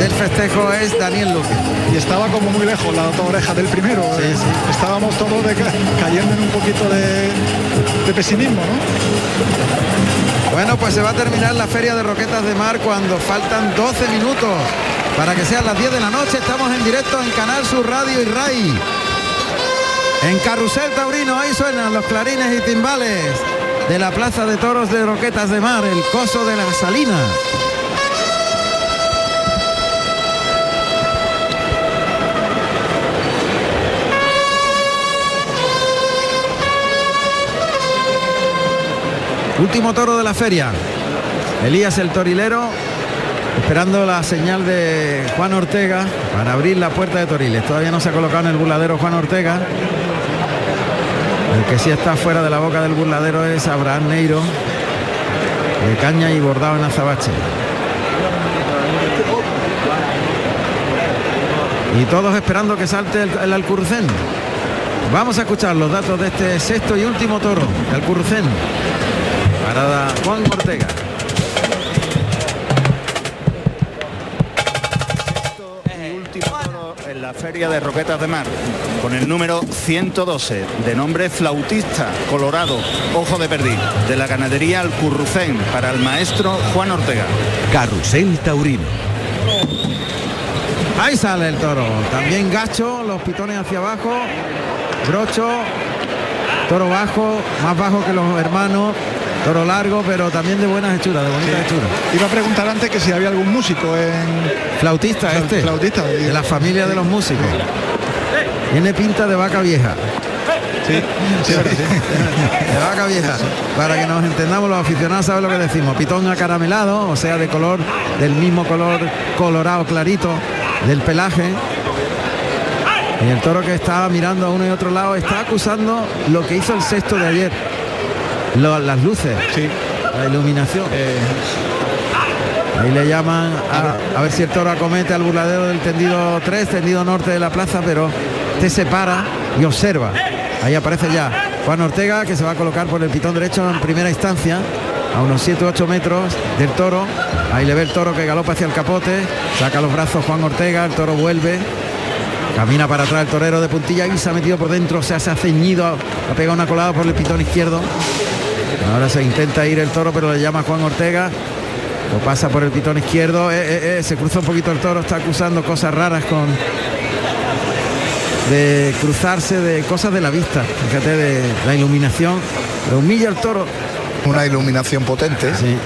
del festejo es Daniel Luque. y estaba como muy lejos la otra oreja del primero. Sí, ¿eh? sí. Estábamos todos de ca- cayendo en un poquito de, de pesimismo, ¿no? Bueno, pues se va a terminar la feria de Roquetas de Mar cuando faltan 12 minutos para que sean las 10 de la noche. Estamos en directo en Canal Sur Radio y RAI. En Carrusel Taurino, ahí suenan los clarines y timbales de la Plaza de Toros de Roquetas de Mar, el coso de las Salinas. Último toro de la feria. Elías el torilero esperando la señal de Juan Ortega para abrir la puerta de Toriles. Todavía no se ha colocado en el burladero Juan Ortega. El que sí está fuera de la boca del burladero es Abraham Neiro, de caña y bordado en azabache. Y todos esperando que salte el, el Alcurcén. Vamos a escuchar los datos de este sexto y último toro de Alcurcén. Parada Juan Ortega. En la feria de Roquetas de Mar, con el número 112, de nombre Flautista, Colorado, Ojo de Perdí, de la ganadería Alcurrucén, para el maestro Juan Ortega. Carrusel Taurino. Ahí sale el toro. También gacho, los pitones hacia abajo. Brocho, toro bajo, más bajo que los hermanos. Toro largo, pero también de buenas hechuras, de bonitas hechuras. Iba a preguntar antes que si había algún músico en Flautista Fla- este. flautista, De la familia de los músicos. Tiene pinta de vaca vieja. Sí, sí, sí. De vaca vieja. Para que nos entendamos los aficionados saben lo que decimos. Pitón acaramelado, o sea, de color, del mismo color colorado clarito del pelaje. Y el toro que estaba mirando a uno y otro lado está acusando lo que hizo el sexto de ayer. Lo- las luces, Sí. la iluminación. Eh, Ahí le llaman a, a ver si el toro acomete al burladero del tendido 3, tendido norte de la plaza, pero este se para y observa. Ahí aparece ya Juan Ortega que se va a colocar por el pitón derecho en primera instancia, a unos 7-8 metros del toro. Ahí le ve el toro que galopa hacia el capote, saca los brazos Juan Ortega, el toro vuelve. Camina para atrás el torero de puntilla y se ha metido por dentro, se ha ceñido, ha pegado una colada por el pitón izquierdo. Ahora se intenta ir el toro, pero le llama Juan Ortega. Lo pasa por el pitón izquierdo. eh, eh, eh, se cruza un poquito el toro. Está acusando cosas raras con. De cruzarse de cosas de la vista. Fíjate, de la iluminación. Le humilla el toro. Una iluminación potente Sí.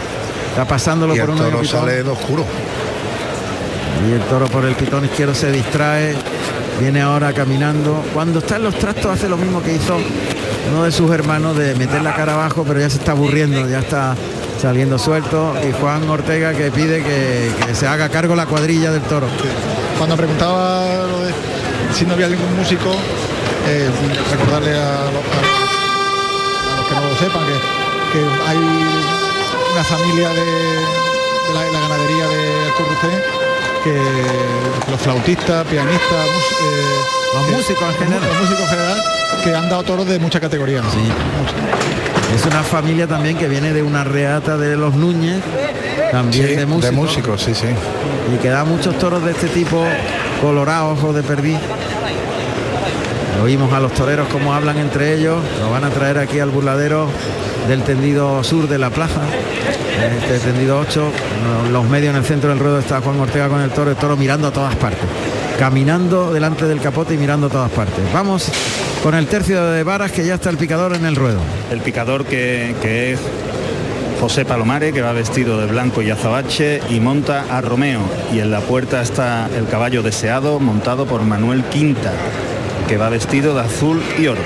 Está pasándolo y por el toro sale de oscuro. Y el toro por el pitón izquierdo se distrae. Viene ahora caminando. Cuando está en los trastos hace lo mismo que hizo uno de sus hermanos de meter la cara abajo, pero ya se está aburriendo, ya está saliendo suelto. Y Juan Ortega que pide que, se haga cargo la cuadrilla del toro. cuando preguntaba si no había ningún músico, eh, recordarle a, lo- a- a los que no lo sepan que, hay una familia de, la, de la ganadería de Corrucé que los flautistas, pianistas, eh, Los que- músicos en general. los músicos en general que han dado toros de mucha categoría. Sí. Es una familia también que viene de una reata de los Núñez, también Sí, de músicos. de músicos, sí, sí. y que da muchos toros de este tipo colorados ojos de perdí Oímos a los toreros cómo hablan entre ellos, lo van a traer aquí al burladero del tendido sur de la plaza, este tendido 8, los medios en el centro del ruedo está Juan Ortega con el toro, el toro mirando a todas partes, caminando delante del capote y mirando a todas partes. Vamos con el tercio de varas que ya está el picador en el ruedo. El picador que, que es José Palomare, que va vestido de blanco y azabache y monta a Romeo. Y en la puerta está el caballo deseado, montado por Manuel Quinta, que va vestido de azul y oro.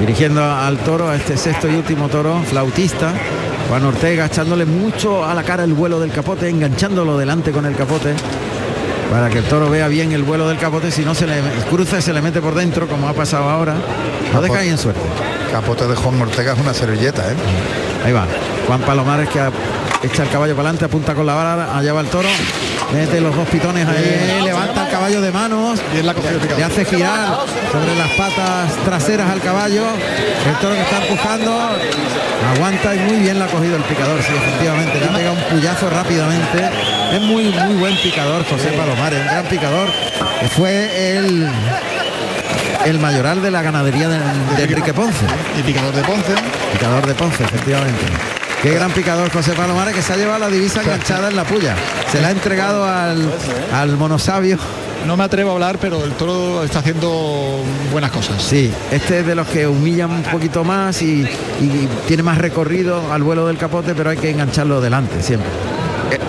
Dirigiendo al toro, a este sexto y último toro, flautista, Juan Ortega echándole mucho a la cara el vuelo del capote, enganchándolo delante con el capote para que el toro vea bien el vuelo del capote, si no se le cruza y se le mete por dentro, como ha pasado ahora, lo deja ahí en suerte. Capote de Juan Ortega es una servilleta, ¿eh? Ahí va. Juan Palomares que echa el caballo para adelante, apunta con la vara, allá va el toro, mete los dos pitones ahí, levanta el caballo de manos, le hace girar sobre las patas traseras al caballo, el toro que está empujando, aguanta y muy bien la ha cogido el picador, sí, efectivamente, le ha pegado un puyazo rápidamente, es muy muy buen picador José Palomares, un gran picador, fue el el mayoral de la ganadería de, de Enrique Ponce. Y picador de Ponce. Picador de Ponce, efectivamente. Qué gran picador José Palomares que se ha llevado la divisa enganchada en la puya. Se la ha entregado al, al monosabio. No me atrevo a hablar, pero el toro está haciendo buenas cosas. Sí, este es de los que humillan un poquito más y, y tiene más recorrido al vuelo del capote, pero hay que engancharlo delante siempre.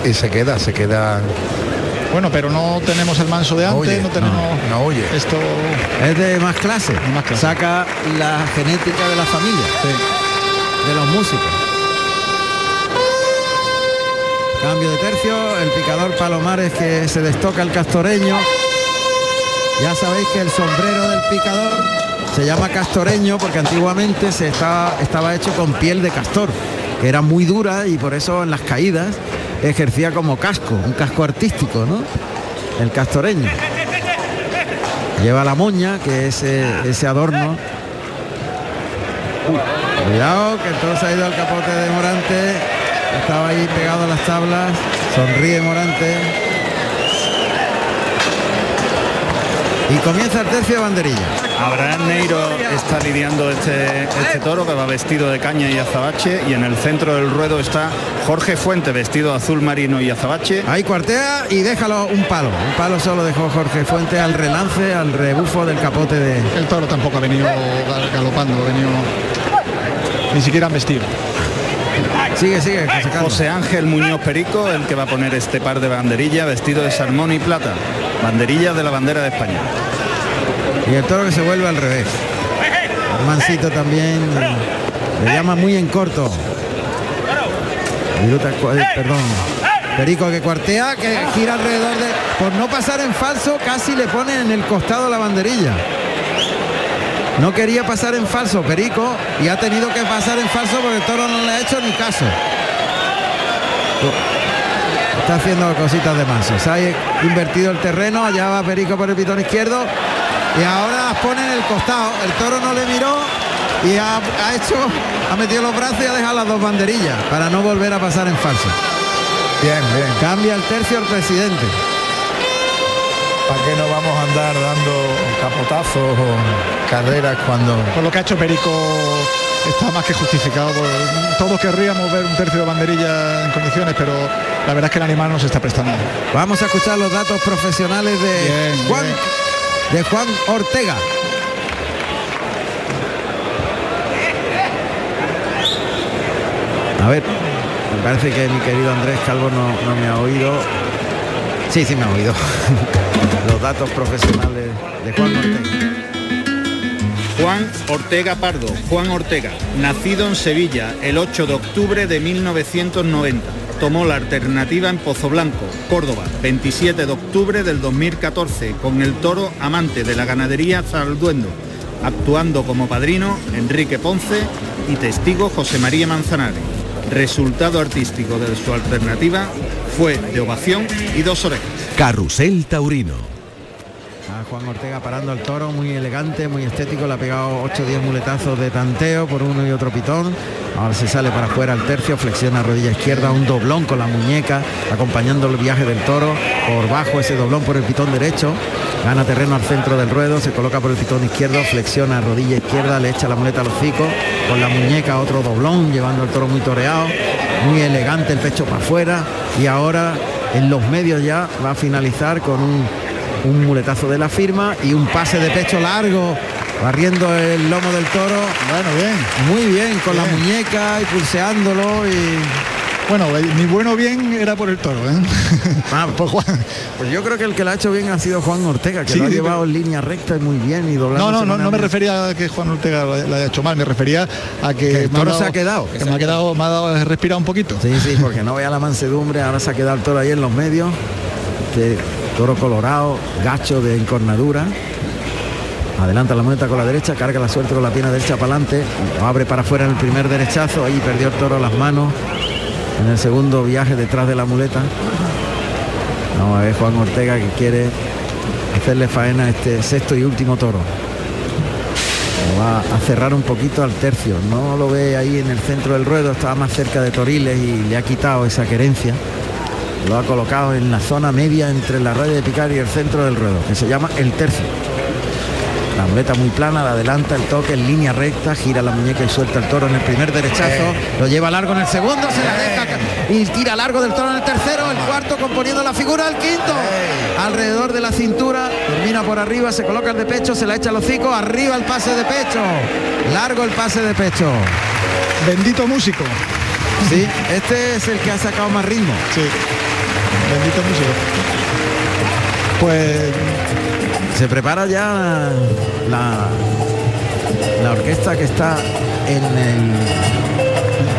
Y se queda, se queda bueno, pero no tenemos el manso de antes, oye, no tenemos no, no oye. esto. Es de más clase. más clase. Saca la genética de la familia, de los músicos. Cambio de tercio, el picador Palomares que se destoca el castoreño. Ya sabéis que el sombrero del picador se llama castoreño porque antiguamente se estaba, estaba hecho con piel de castor, que era muy dura y por eso en las caídas ejercía como casco, un casco artístico, ¿no? El castoreño. Lleva la moña, que es eh, ese adorno. Cuidado, que se ha ido al capote de Morante. Estaba ahí pegado a las tablas. Sonríe Morante. Y comienza el tercio de banderilla. Abraham Neiro está lidiando este, este toro que va vestido de caña y azabache y en el centro del ruedo está Jorge Fuente vestido de azul marino y azabache. Ahí cuartea y déjalo un palo. Un palo solo dejó Jorge Fuente al relance, al rebufo del capote de... El toro tampoco ha venido gal- galopando, ha venido ni siquiera han vestido. Sigue, sigue, José Carlos. José Ángel Muñoz Perico, el que va a poner este par de banderilla vestido de salmón y plata. Banderilla de la bandera de España. Y el toro que se vuelve al revés. Mancito también le llama muy en corto. Viruta, eh, perdón. Perico que cuartea, que gira alrededor de. Por no pasar en falso, casi le pone en el costado la banderilla. No quería pasar en falso, Perico, y ha tenido que pasar en falso porque el toro no le ha hecho ni caso. Está haciendo cositas de manso. Se ha invertido el terreno, allá va Perico por el pitón izquierdo y ahora las pone en el costado. El toro no le miró y ha, ha hecho, ha metido los brazos y ha dejado las dos banderillas para no volver a pasar en falso. Bien, bien. Cambia el tercio el presidente. ¿Para qué no vamos a andar dando capotazos o carreras cuando... Por lo que ha hecho Perico está más que justificado. por- Todos querríamos ver un tercio de banderilla en condiciones, pero la verdad es que el animal no se está prestando. Vamos a escuchar los datos profesionales de Bien, Juan, de Juan Ortega. A ver, me parece que mi querido Andrés Calvo no, no me ha oído. Sí, sí me ha oído. los datos profesionales de Juan Ortega. Juan Ortega Pardo, Juan Ortega, nacido en Sevilla el 8 de octubre de 1990. Tomó la alternativa en Pozo Blanco, Córdoba, 27 de octubre del 2014, con el toro amante de la ganadería Zalduendo, actuando como padrino Enrique Ponce y testigo José María Manzanares. Resultado artístico de su alternativa fue de ovación y dos orejas. Carrusel Taurino. A Juan Ortega parando al toro, muy elegante, muy estético, le ha pegado 8 o 10 muletazos de tanteo por uno y otro pitón. Ahora se sale para afuera al tercio, flexiona rodilla izquierda, un doblón con la muñeca, acompañando el viaje del toro, por bajo ese doblón por el pitón derecho. gana terreno al centro del ruedo, se coloca por el pitón izquierdo, flexiona rodilla izquierda, le echa la muleta al hocico, con la muñeca otro doblón, llevando el toro muy toreado, muy elegante el pecho para afuera y ahora en los medios ya va a finalizar con un, un muletazo de la firma y un pase de pecho largo barriendo el lomo del toro. Bueno, bien. Muy bien, con la muñeca y pulseándolo y bueno, mi bueno bien era por el toro, ¿eh? Ah, por Juan. Pues yo creo que el que lo ha hecho bien ha sido Juan Ortega, que lo ha llevado en línea recta y muy bien y doblando. No, no, no, no me refería a que Juan Ortega lo, haya hecho mal, me refería a que, el toro se ha quedado. Que, me ha quedado, me ha dado respirar un poquito. Sí, sí, porque no vea la mansedumbre, ahora se ha quedado el toro ahí en los medios. Este toro colorado, gacho de encornadura. Adelanta la moneta con la derecha, carga la suerte con la pierna derecha para adelante, abre para afuera en el primer derechazo, ahí perdió el toro las manos en el segundo viaje detrás de la muleta. Vamos a ver Juan Ortega que quiere hacerle faena a este sexto y último toro. va a cerrar un poquito al tercio. No lo ve ahí en el centro del ruedo, estaba más cerca de Toriles y le ha quitado esa querencia. Lo ha colocado en la zona media entre la raya de picar y el centro del ruedo, que se llama el tercio. La muleta muy plana, la adelanta, el toque en línea recta, gira la muñeca y suelta el toro en el primer derechazo, lo lleva largo en el segundo, se la deja y tira largo del toro en el tercero, el cuarto componiendo la figura, el quinto, alrededor de la cintura, termina por arriba, se coloca el de pecho, se la echa al hocico, arriba el pase de pecho, largo el pase de pecho. Bendito músico. Sí, este es el que ha sacado más ritmo. Sí, bendito músico. Pues se prepara ya la, la orquesta que está en,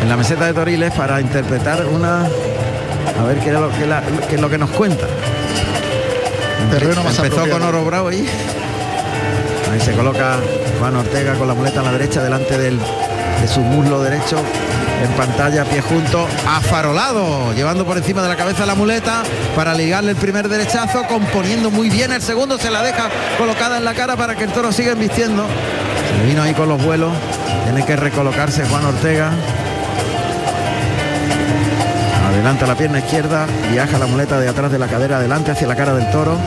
en la meseta de Toriles para interpretar una a ver qué es lo que, es lo que nos cuenta. Terreno más Empezó con Oro Bravo ahí. Ahí se coloca Juan Ortega con la muleta a la derecha delante del, de su muslo derecho en pantalla, pie junto, afarolado, llevando por encima de la cabeza la muleta para ligarle el primer derechazo, componiendo muy bien el segundo, se la deja colocada en la cara para que el toro siga embistiendo. Se vino ahí con los vuelos, tiene que recolocarse Juan Ortega. Adelanta la pierna izquierda, viaja la muleta de atrás de la cadera adelante hacia la cara del toro,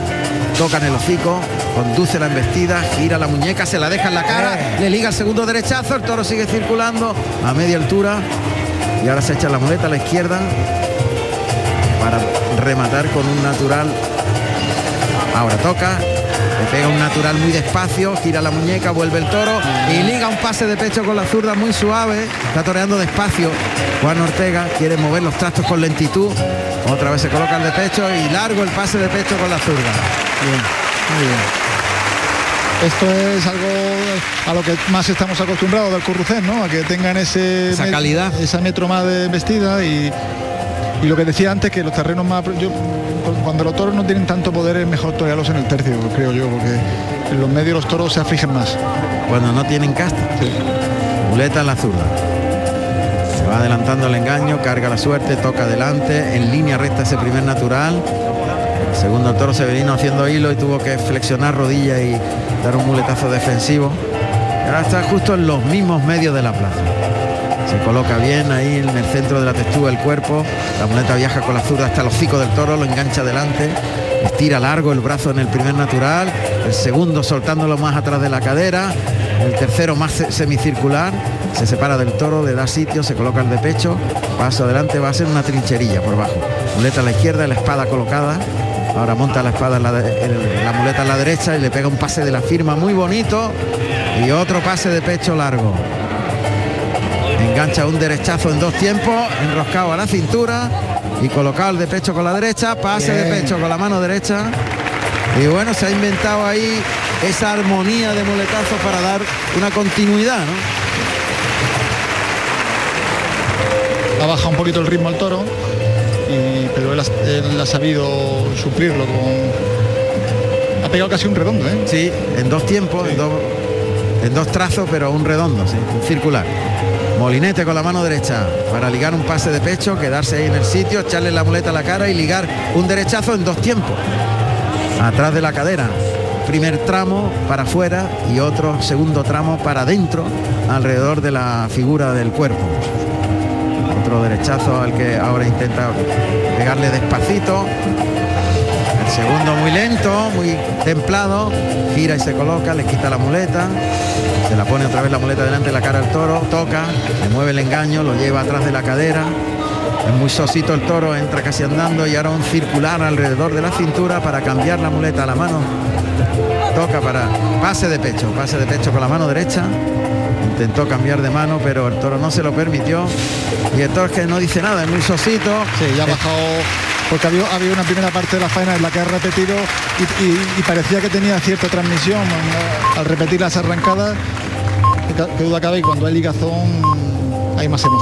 toca en el hocico, conduce la embestida, gira la muñeca, se la deja en la cara, le liga el segundo derechazo, el toro sigue circulando a media altura y ahora se echa la muleta a la izquierda para rematar con un natural. Ahora toca, le pega un natural muy despacio, gira la muñeca, vuelve el toro y liga un pase de pecho con la zurda muy suave, está toreando despacio. Juan Ortega quiere mover los trastos con lentitud, otra vez se coloca el de pecho y largo el pase de pecho con la zurda. Bien, muy bien. Esto es algo a lo que más estamos acostumbrados del Currucén, ¿no? A que tengan ese esa calidad, esa metro más de vestida y, y, lo que decía antes que los terrenos más yo, cuando los toros no tienen tanto poder es mejor torearlos en el tercio, creo yo, porque en los medios los toros se afligen más. Cuando no tienen casta. Sí. Muleta en la zurda. Se va adelantando el engaño, carga la suerte, toca adelante, en línea recta ese primer natural Segundo el toro Severino haciendo hilo y tuvo que flexionar rodilla y dar un muletazo defensivo. ahora está justo en los mismos medios de la plaza. Se coloca bien ahí en el centro de la textura del cuerpo. La muleta viaja con la zurda hasta el hocico del toro, lo engancha adelante. Estira largo el brazo en el primer natural. El segundo soltándolo más atrás de la cadera. El tercero más semicircular. Se separa del toro, le da sitio, se coloca el de pecho. Paso adelante, va a ser una trincherilla por bajo. Muleta a la izquierda, la espada colocada Ahora monta la espada en la, muleta en la derecha y le pega un pase de la firma muy bonito y otro pase de pecho largo. Engancha un derechazo en dos tiempos, enroscado a la cintura y colocado el de pecho con la derecha, pase de pecho con la mano derecha. Y bueno, se ha inventado ahí esa armonía de muletazos para dar una continuidad, ¿no? Ha bajado un poquito el ritmo al toro pero él ha, sabido suplirlo con... Ha pegado casi un redondo, ¿eh? Sí, en dos tiempos, en, dos, trazos, pero un redondo, sí, un circular. Molinete con la mano derecha para ligar un pase de pecho, quedarse ahí en el sitio, echarle la muleta a la cara y ligar un derechazo en dos tiempos. Atrás de la cadera. Primer tramo para afuera y otro segundo tramo para adentro, alrededor de la figura del cuerpo. Otro derechazo al que ahora intenta pegarle despacito. El segundo muy lento, muy templado. Gira y se coloca, le quita la muleta. Se la pone otra vez la muleta delante de la cara al toro. Toca, le mueve el engaño, lo lleva atrás de la cadera. Es muy sosito el toro, entra casi andando y ahora un circular alrededor de la cintura para cambiar la muleta a la mano. Toca para pase de pecho, pase de pecho con la mano derecha. Intentó cambiar de mano, pero el toro no se lo permitió. Y el toro es que no dice nada, es muy sosito. Sí, ya ha bajado porque había, había una primera parte de la faena en la que ha repetido y, y- y parecía que tenía cierta transmisión eh, al repetir las arrancadas. Que, ca- que duda cabe y cuando hay ligazón hay más emoción.